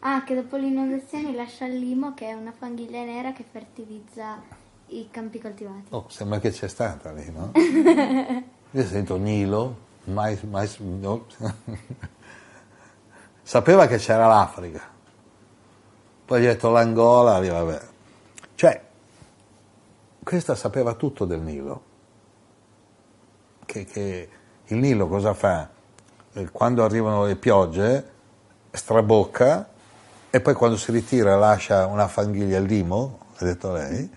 Ah, che dopo l'inondazione lascia il limo, che è una fanghiglia nera che fertilizza i campi coltivati.
Oh, sembra che c'è stata lì, no? Io sento Nilo, mai, mai, no. sapeva che c'era l'Africa, poi gli ha detto l'Angola, lì, vabbè. Cioè, questa sapeva tutto del Nilo, che, che il Nilo cosa fa? Eh, Quando arrivano le piogge strabocca e poi quando si ritira lascia una fanghiglia al limo, ha detto lei,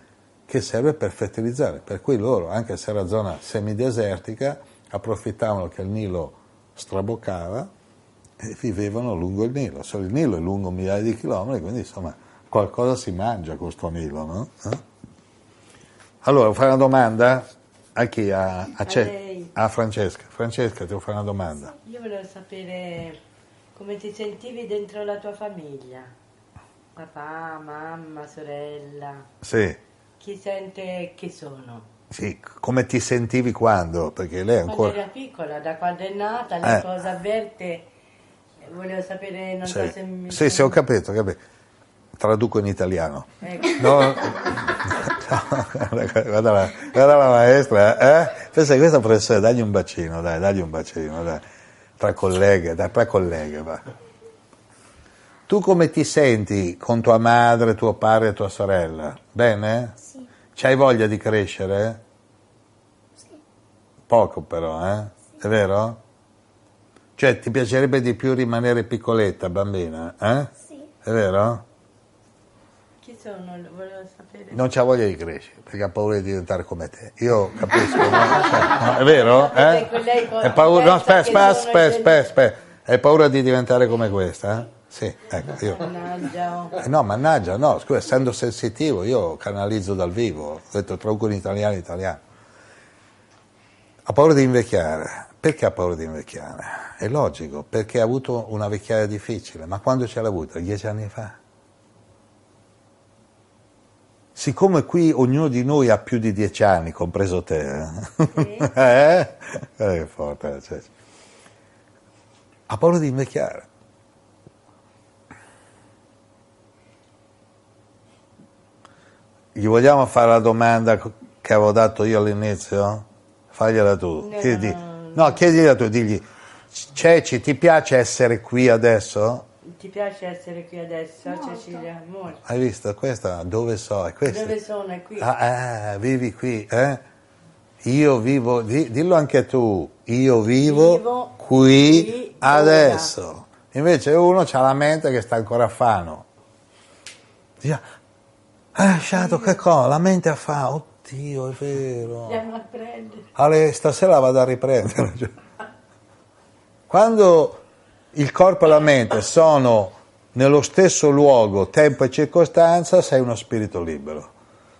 che serve per fertilizzare. Per cui loro, anche se era zona semidesertica, approfittavano che il Nilo straboccava e vivevano lungo il Nilo. Solo il Nilo è lungo migliaia di chilometri, quindi insomma qualcosa si mangia con questo Nilo, no? Eh? Allora, fare una domanda a chi? A, a. a Francesca. Francesca, ti devo fare una domanda.
Io volevo sapere come ti sentivi dentro la tua famiglia. Papà, mamma, sorella.
Sì,
Chi sente che sono?
sì, come ti sentivi quando? Perché lei è
Quando
ancora...
era piccola, da quando è nata, le
Eh.
cose avverte, volevo sapere, non so
Sì,
se mi...
sì, sì, ho capito, ho capito. Traduco in italiano.
Ecco.
No, guarda, la, guarda la maestra, eh? Pensa che questa professore, dagli un bacino, dai, dagli un bacino, dai. Tra colleghe, dai, tra colleghe, va. Tu come ti senti con tua madre, tuo padre e tua sorella? Bene?
Sì.
C'hai voglia di crescere?
Sì.
Poco però, eh? È vero? Cioè, ti piacerebbe di più rimanere piccoletta, bambina, eh?
Sì.
È vero?
Chi sono? Volevo sapere.
Non c'ha voglia di crescere, perché ha paura di diventare come te. Io capisco, no? Cioè, è vero? Eh? È paura, no, aspetta, aspetta, aspetta, aspetta, aspetta. Hai paura di diventare come questa? Eh? Sì, ecco, io.
Mannaggia. oh.
Eh, No, mannaggia, no, scusa, essendo sensitivo, io canalizzo dal vivo, ho detto traduco in italiano italiano. Ha paura di invecchiare. Perché ha paura di invecchiare? È logico, perché ha avuto una vecchiaia difficile, ma quando ce l'ha avuta? Dieci anni fa. Siccome qui ognuno di noi ha più di dieci anni, compreso te, eh? eh? Eh, che forte, cioè. ha paura di invecchiare. Gli vogliamo fare la domanda che avevo dato io all'inizio? Fagliela tu.
No,
Chiedi-
no,
chiedila tu, digli, Ceci, ti piace essere qui adesso?
Ti piace essere qui adesso, Cecilia? Molto.
Hai visto? Questa, dove so? È questa.
Dove sono? È qui?
Ah, eh, vivi qui, eh? Io vivo, di- dillo anche tu, io vivo,
Vivo
qui,
qui,
adesso. Invece uno c'ha la mente che sta ancora a Fano. Dice, ha lasciato che cosa? La mente a Fano, oddio, è vero.
Andiamo a prendere.
Ale, stasera vado a riprendere. Quando il corpo e la mente sono nello stesso luogo, tempo e circostanza, sei uno spirito libero.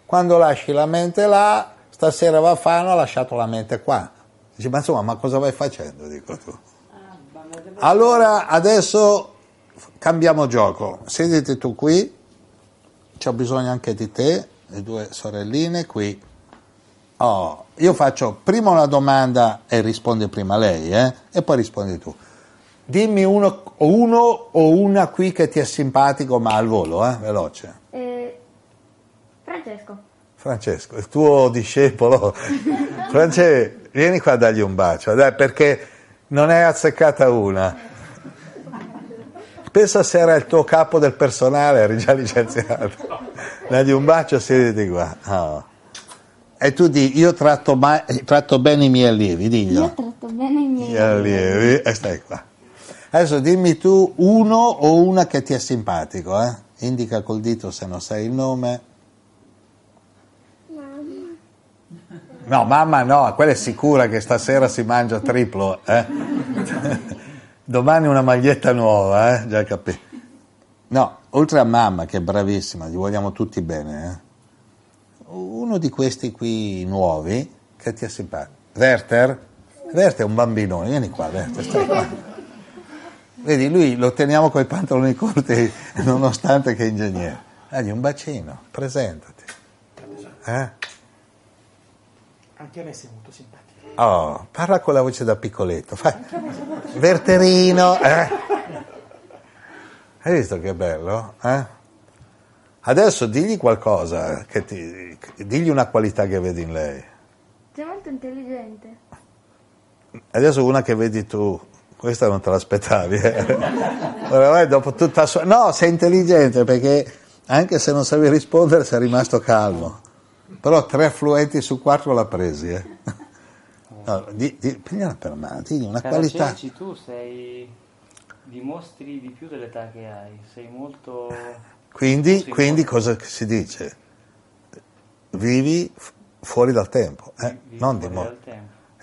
Quando lasci la mente là, stasera va a Fano, ha lasciato la mente qua. Dici, ma insomma, ma cosa vai facendo? Dico tu. Allora, adesso cambiamo gioco. Sediti tu qui, c'ho bisogno anche di te, le due sorelline qui. Oh, io faccio prima una domanda e rispondi prima lei, eh? E poi rispondi tu. Dimmi uno, uno o una qui che ti è simpatico, ma al volo, eh? Veloce.
Eh, Francesco.
Francesco, il tuo discepolo. Francesco, vieni qua a dargli un bacio, dai, perché non è azzeccata una. Pensa se era il tuo capo del personale, eri già licenziato. Dagli un bacio, siediti qua. Oh. E tu di, io tratto, ma- tratto bene i miei allievi, diglielo.
Io tratto bene i miei
Gli allievi, e stai qua. Adesso dimmi tu uno o una che ti è simpatico, eh? Indica col dito se non sai il nome. No, mamma no, quella è sicura che stasera si mangia triplo, eh? Domani una maglietta nuova, eh? Già capito. No, oltre a mamma che è bravissima, gli vogliamo tutti bene, eh? uno di questi qui nuovi che ti è simpatico. Werther? Werther è un bambinone, vieni qua, Werther, stai qua. Vedi, lui lo teniamo con i pantaloni corti nonostante che è ingegnere. Dagli un bacino, presentati. Eh?
Anche a me sei molto simpatico.
Oh, parla con la voce da piccoletto. Fai. Verterino, eh? Hai visto che bello? Eh? Adesso digli qualcosa, che ti, digli una qualità che vedi in lei.
Sei molto intelligente.
Adesso una che vedi tu, questa non te l'aspettavi. Eh? Oramai dopo tutta sua... No, sei intelligente perché anche se non sapevi rispondere sei rimasto calmo. Però tre fluenti su quattro l'ha presi. Eh? No, di, di, prendila per mano, digli una
Cara
qualità.
Ceci, tu sei dimostri di più dell'età che hai, sei molto
Quindi,
Sì,
quindi
molto.
cosa si dice? Vivi fuori dal tempo, eh?
vivi
non di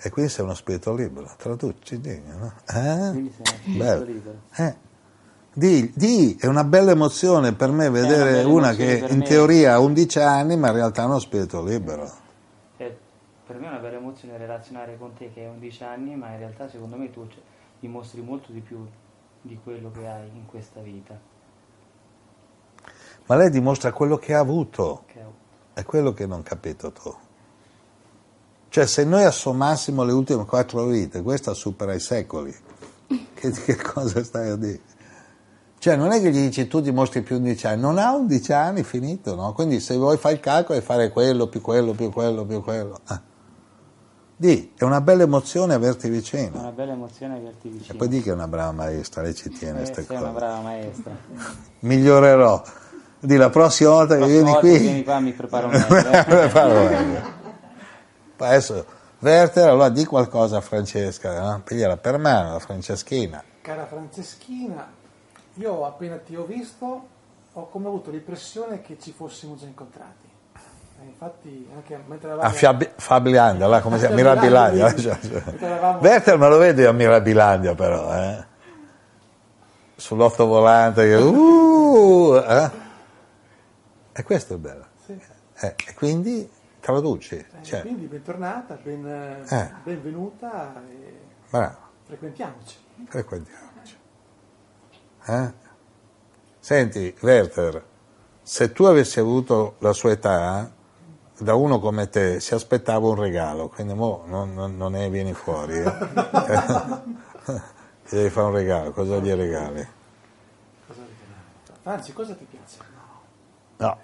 E quindi sei uno spirito libero, traduci, digli, no? Eh?
Quindi sei uno spirito libero.
Eh. Di, di, è una bella emozione per me vedere una
emozione
che in
me.
teoria ha 11 anni ma in realtà è uno spirito libero.
E per me è una bella emozione relazionare con te che hai 11 anni, ma in realtà secondo me tu cioè, dimostri molto di più di quello che hai in questa vita.
Ma lei dimostra quello che ha avuto,
Che
è quello che non capito tu. Cioè se noi assommassimo le ultime quattro vite, questa supera i secoli. Che, che cosa stai a dire? Cioè non è che gli dici tu dimostri più 11 anni, non ha 11 anni, finito, no? Quindi se vuoi fare il calcolo e fare quello, più quello, più quello, più quello. Ah. Di, è una bella emozione averti
È
vicino.
una bella emozione averti
E
vicino.
poi di che è una brava maestra, lei ci tiene a
Eh,
queste
sei una
cose.
brava maestra.
Migliorerò. Di la prossima volta che
Prossima
vieni
volta
qui...
che vieni qua mi preparo meglio. eh.
Preparo meglio. Adesso, Werther, allora di qualcosa a Francesca, no? Pigliala per mano, la Franceschina.
Cara Franceschina, io appena ti ho visto ho come avuto l'impressione che ci fossimo già incontrati. Eh, infatti anche mentre eravamo...
A Fiab- Fabilandia, là, come si chiama?
Mirabilandia,
cioè,
eravamo-
Werther me lo vedi a Mirabilandia però, eh? Sull'ottovolante, che... Uh, eh? E questo è bello.
Sì.
Eh, e quindi traduci.
Eh,
Cioè,
Quindi bentornata, ben,
Eh.
benvenuta e
bravo.
frequentiamoci.
frequentiamoci. Eh? Senti, Werther, se tu avessi avuto la sua età, da uno come te si aspettava un regalo, quindi mo non, non- non ne vieni fuori. eh. Ti devi fare un regalo, cosa gli regali?
Cosa regalare? Franci, cosa ti piace? No.
No,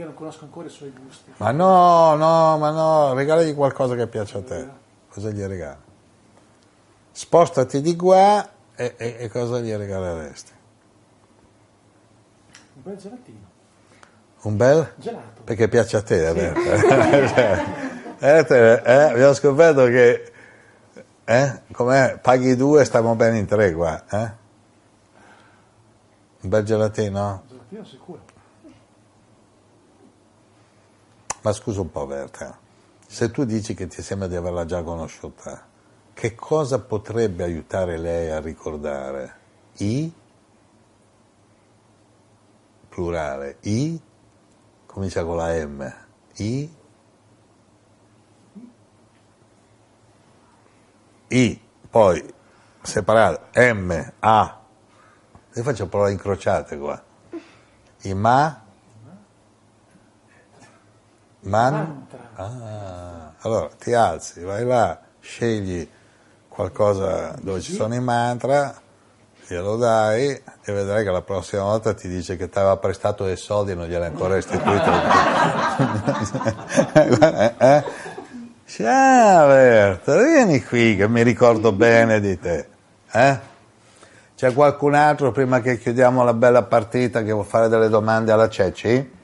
io non conosco ancora i suoi gusti.
ma no, no, ma no, regalagli qualcosa che piace a te. Cosa gli regali? Spostati di qua e, e- e cosa gli regaleresti?
Un bel gelatino.
Un bel?
Gelato.
Perché piace a te, Alberto. Eh, te- eh, abbiamo scoperto che eh, com'è? paghi due, stiamo bene in tre qua. eh? Un bel gelatino?
Gelatino sicuro.
Ma scusa un po', Berta, se tu dici che ti sembra di averla già conosciuta, che cosa potrebbe aiutare lei a ricordare? I? Plurale. I? Comincia con la M. I? I, poi separato, M, A. Io faccio parole incrociate qua. I ma? Man? Ah, allora ti alzi, vai là, scegli qualcosa dove ci sono i mantra, glielo dai e vedrai che la prossima volta ti dice che ti aveva prestato dei soldi e non gliel'hai ancora restituito. Eh? Ciao Berta, vieni qui che mi ricordo bene di te. Eh? C'è qualcun altro prima che chiudiamo la bella partita che vuol fare delle domande alla Ceci?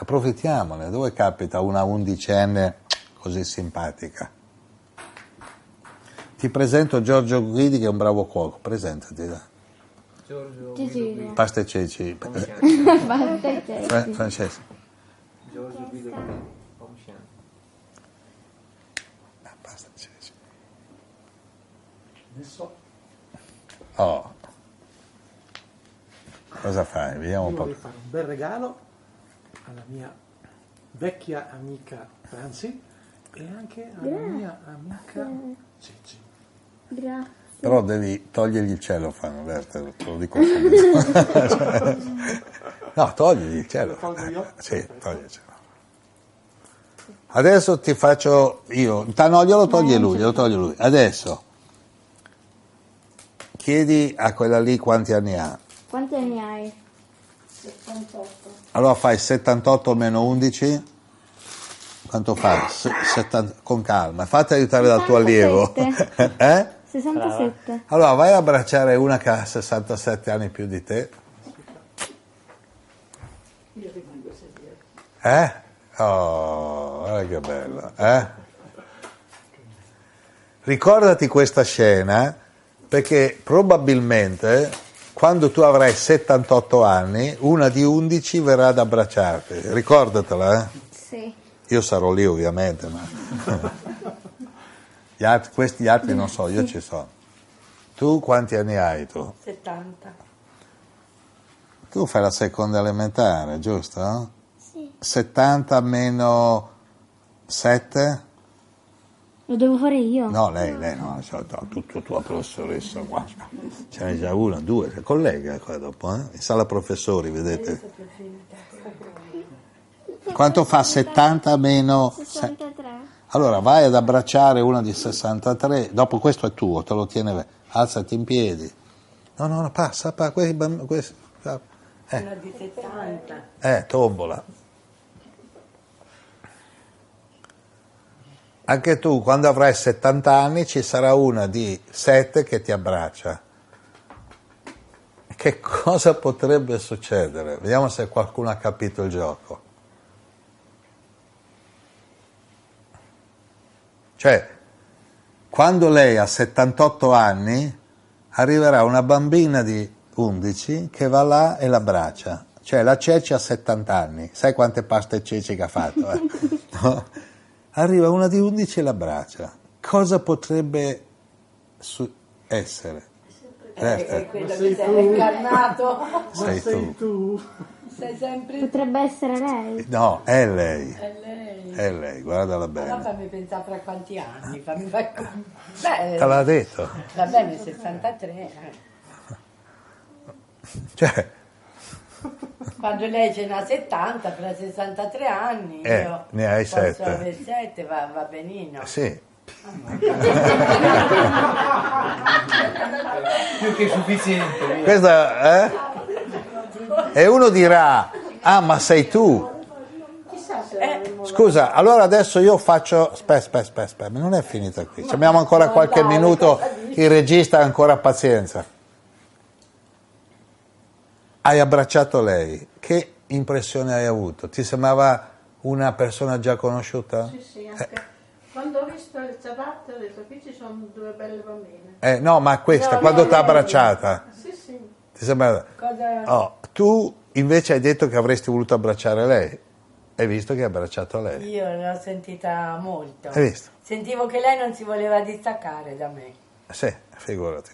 Approfittiamone, dove capita una undicenne così simpatica? Ti presento Giorgio Guidi che è un bravo cuoco, presentati. dai.
Giorgio. Guido
Pasta e ceci.
Basta e ceci.
Fra- Francesco.
Giorgio Guido siamo?
Pasta e ceci.
Adesso
Oh. Cosa fai? Vediamo un
Io
po'.
vorrei fare un bel regalo alla mia vecchia amica Franzi e anche alla
Grazie.
mia amica Ceci.
Grazie.
Però devi togliergli il cellophane, Berta, te lo dico subito. no, togligli il cellophane.
Tolgo io?
Sì, togli il cellophane. Adesso ti faccio io. No, glielo toglie lui, glielo toglie lui. Adesso chiedi a quella lì quanti anni ha.
Quanti anni hai? 78.
Allora fai 78 meno 11. Quanto fai? Se- 70 con calma. Fatti aiutare dal tuo allievo.
67.
eh?
67.
Allora vai a abbracciare una che ha 67 anni più di te. Eh? Oh, guarda che bello, eh? Ricordati questa scena perché probabilmente quando tu avrai 78 anni, una di 11 verrà ad abbracciarti. Ricordatela, eh?
Sì.
Io sarò lì ovviamente, ma gli altri- questi altri non so, io ci sono. Tu quanti anni hai tu?
70.
Tu fai la seconda elementare, giusto?
Sì.
70 meno 7?
Lo devo fare io?
No, lei, lei no, so, no, tu, tu, tua professoressa qua. Ce n'è già una, due, collega qua dopo, eh? In sala professori, vedete. Quanto fa 70 meno... se-
63.
Allora vai ad abbracciare una di 63, dopo questo è tuo, te lo tiene, alzati in piedi. No, no, no, passa, passa, questi bamb- questi- eh,
Una di 70.
eh, tombola. Anche tu, quando avrai 70 anni, ci sarà una di 7 che ti abbraccia. Che cosa potrebbe succedere? Vediamo se qualcuno ha capito il gioco. Cioè, quando lei ha 78 anni, arriverà una bambina di 11 che va là e l'abbraccia. Cioè, la Ceci ha 70 anni. Sai quante paste Ceci che ha fatto? eh? No? Arriva una di 11 e l'abbraccia. Cosa potrebbe su- essere? Berta,
È quello che sei incarnato.
sei tu.
tu.
Sei sempre
Potrebbe essere lei.
No, è lei.
È lei.
È lei, guardala
Allora
bene.
fammi pensare fra quanti anni. Fammi fare... Beh,
Te l'ha detto.
Va bene, 63. eh.
Cioè,
Quando lei ce n'ha 70, fra 63 anni,
Eh,
io
ne hai
posso
sette.
avere 7, va, va benino.
sì.
Più che sufficiente.
Questa, eh? E uno dirà, ah ma sei tu. Scusa, allora adesso io faccio... Aspetta, aspetta, aspetta, non è finita qui. Ci abbiamo ancora qualche minuto, il regista ha ancora pazienza. Hai abbracciato lei, che impressione hai avuto? Ti sembrava una persona già conosciuta?
Sì, sì, anche quando ho visto il ciabatte ho detto qui ci sono due belle bambine.
Eh, no, ma questa,
No,
quando ti ha abbracciata,
Sì, sì.
ti sembra...
Cosa...
Oh, tu invece hai detto che avresti voluto abbracciare lei. Hai visto che hai abbracciato lei.
Io l'ho sentita molto.
Hai visto?
Sentivo che lei non si voleva distaccare da me.
Sì, figurati.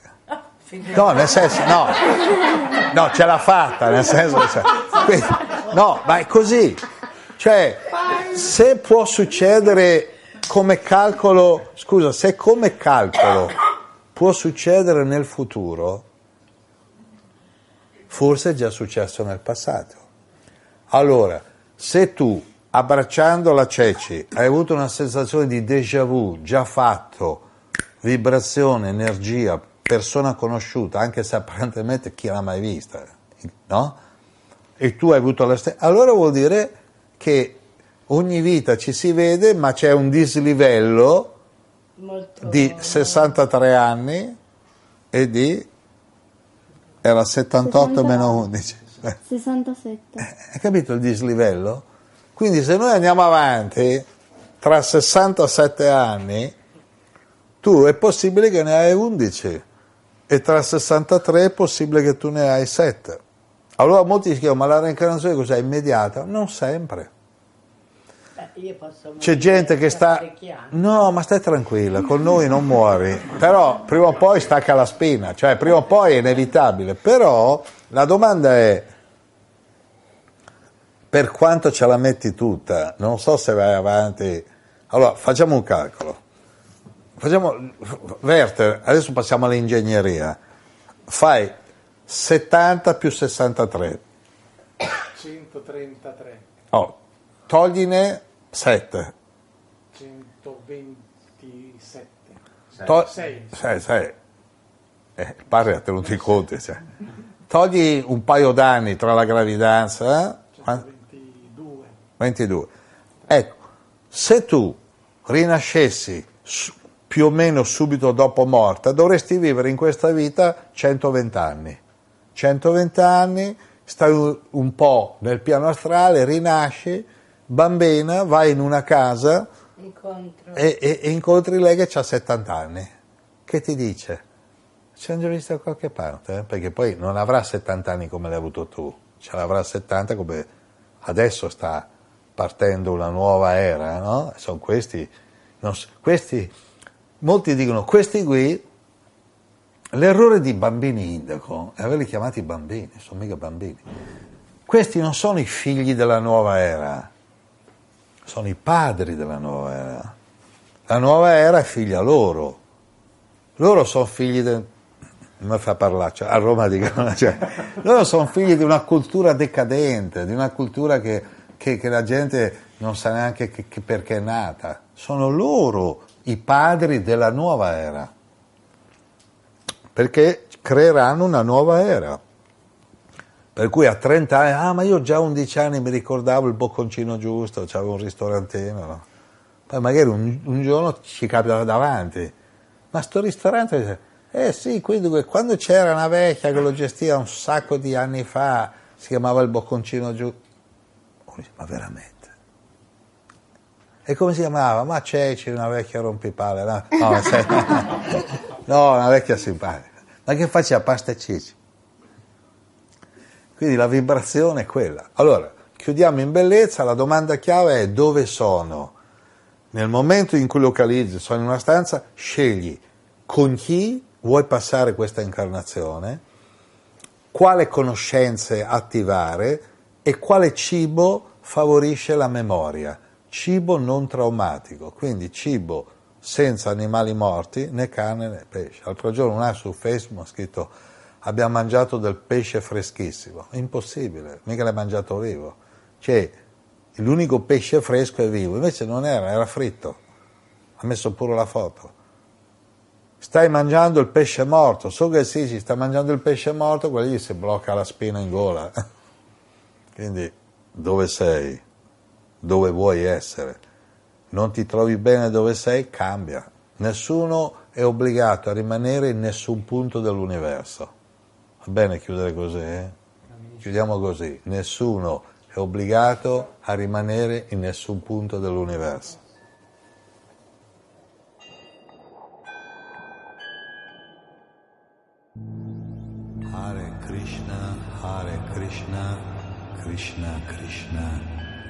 No, nel senso, no. No, ce l'ha fatta, nel senso. Quindi, no, ma è così. Cioè, se può succedere come calcolo, scusa, se come calcolo può succedere nel futuro, forse è già successo nel passato. Allora, se tu abbracciando la Ceci hai avuto una sensazione di déjà vu, già fatto, vibrazione, energia, persona conosciuta, anche se apparentemente chi l'ha mai vista, no? E tu hai avuto la stessa, allora vuol dire che ogni vita ci si vede, ma c'è un dislivello
Molto...
di 63 anni e di era 78 meno 11. Eh,
67.
Hai capito il dislivello? Quindi se noi andiamo avanti, tra 67 anni, tu è possibile che ne hai 11 e tra 63 è possibile che tu ne hai 7. Allora molti si chiedono, ma la reincarnazione cos'è? Immediata? Non sempre.
io posso
C'è gente che sta... No, ma stai tranquilla, con noi non muori. Però prima o poi stacca la spina, cioè prima o poi è inevitabile. Però la domanda è, per quanto ce la metti tutta, non so se vai avanti. Allora, facciamo un calcolo. Facciamo, Werther, adesso passiamo all'ingegneria. Fai 70 più 63.
133,
Oh, togline 7.
127,
To-
6,
sei, sei. Eh, il padre ha tenuto i conti. cioè. Togli un paio d'anni tra la gravidanza. eh? Qua- 22. Ecco, se tu rinascessi più o meno subito dopo morta, dovresti vivere in questa vita 120 anni. 120 anni, stai un- po' nel piano astrale, rinasci, bambina, vai in una casa e, e- e incontri lei che ha 70 anni. Che ti dice? Ci hanno già visto da qualche parte, eh? perché poi non avrà 70 anni come l'hai avuto tu, ce l'avrà 70 come adesso sta partendo una nuova era, no? Sono questi, non questi, molti dicono, questi qui, l'errore di bambini indaco è averli chiamati bambini, sono mica bambini. Questi non sono i figli della nuova era, sono i padri della nuova era. La nuova era è figlia loro. Loro sono figli del... Mi fa parlare, a Roma dicono, cioè, loro sono figli di una cultura decadente, di una cultura che, che- che la gente non sa neanche che- che perché è nata. Sono loro i padri della nuova era, perché creeranno una nuova era. Per cui a 30 anni, ah ma io già a 11 anni mi ricordavo il bocconcino giusto, c'avevo un ristorantino, no? Poi magari un, un giorno ci capita davanti, ma sto ristorante, eh sì, quindi quando c'era una vecchia che lo gestiva un sacco di anni fa, si chiamava il bocconcino giusto, ma veramente? E come si chiamava? Ma c'è, c'è una vecchia rompipale, no, no, sai- no, una vecchia simpatica, ma che faceva pasta e cicci? Quindi la vibrazione è quella. Allora, chiudiamo in bellezza, la domanda chiave è dove sono? Nel momento in cui localizzi, sono in una stanza, scegli con chi vuoi passare questa incarnazione, quale conoscenze attivare e quale cibo favorisce la memoria. Cibo non traumatico, quindi cibo senza animali morti, né carne né pesce. L'altro giorno una su Facebook ha scritto abbiamo mangiato del pesce freschissimo. Impossibile, mica l'hai mangiato vivo. Cioè, l'unico pesce fresco è vivo, invece non era, era fritto. Ha messo pure la foto. Stai mangiando il pesce morto, so che sì, si sta mangiando il pesce morto, quello lì si blocca la spina in gola. Quindi, dove sei? Dove vuoi essere? Non ti trovi bene dove sei? Cambia. Nessuno è obbligato a rimanere in nessun punto dell'universo. Va bene chiudere così? eh? Chiudiamo così. Nessuno è obbligato a rimanere in nessun punto dell'universo. Hare Krishna, Hare Krishna, Krishna Krishna,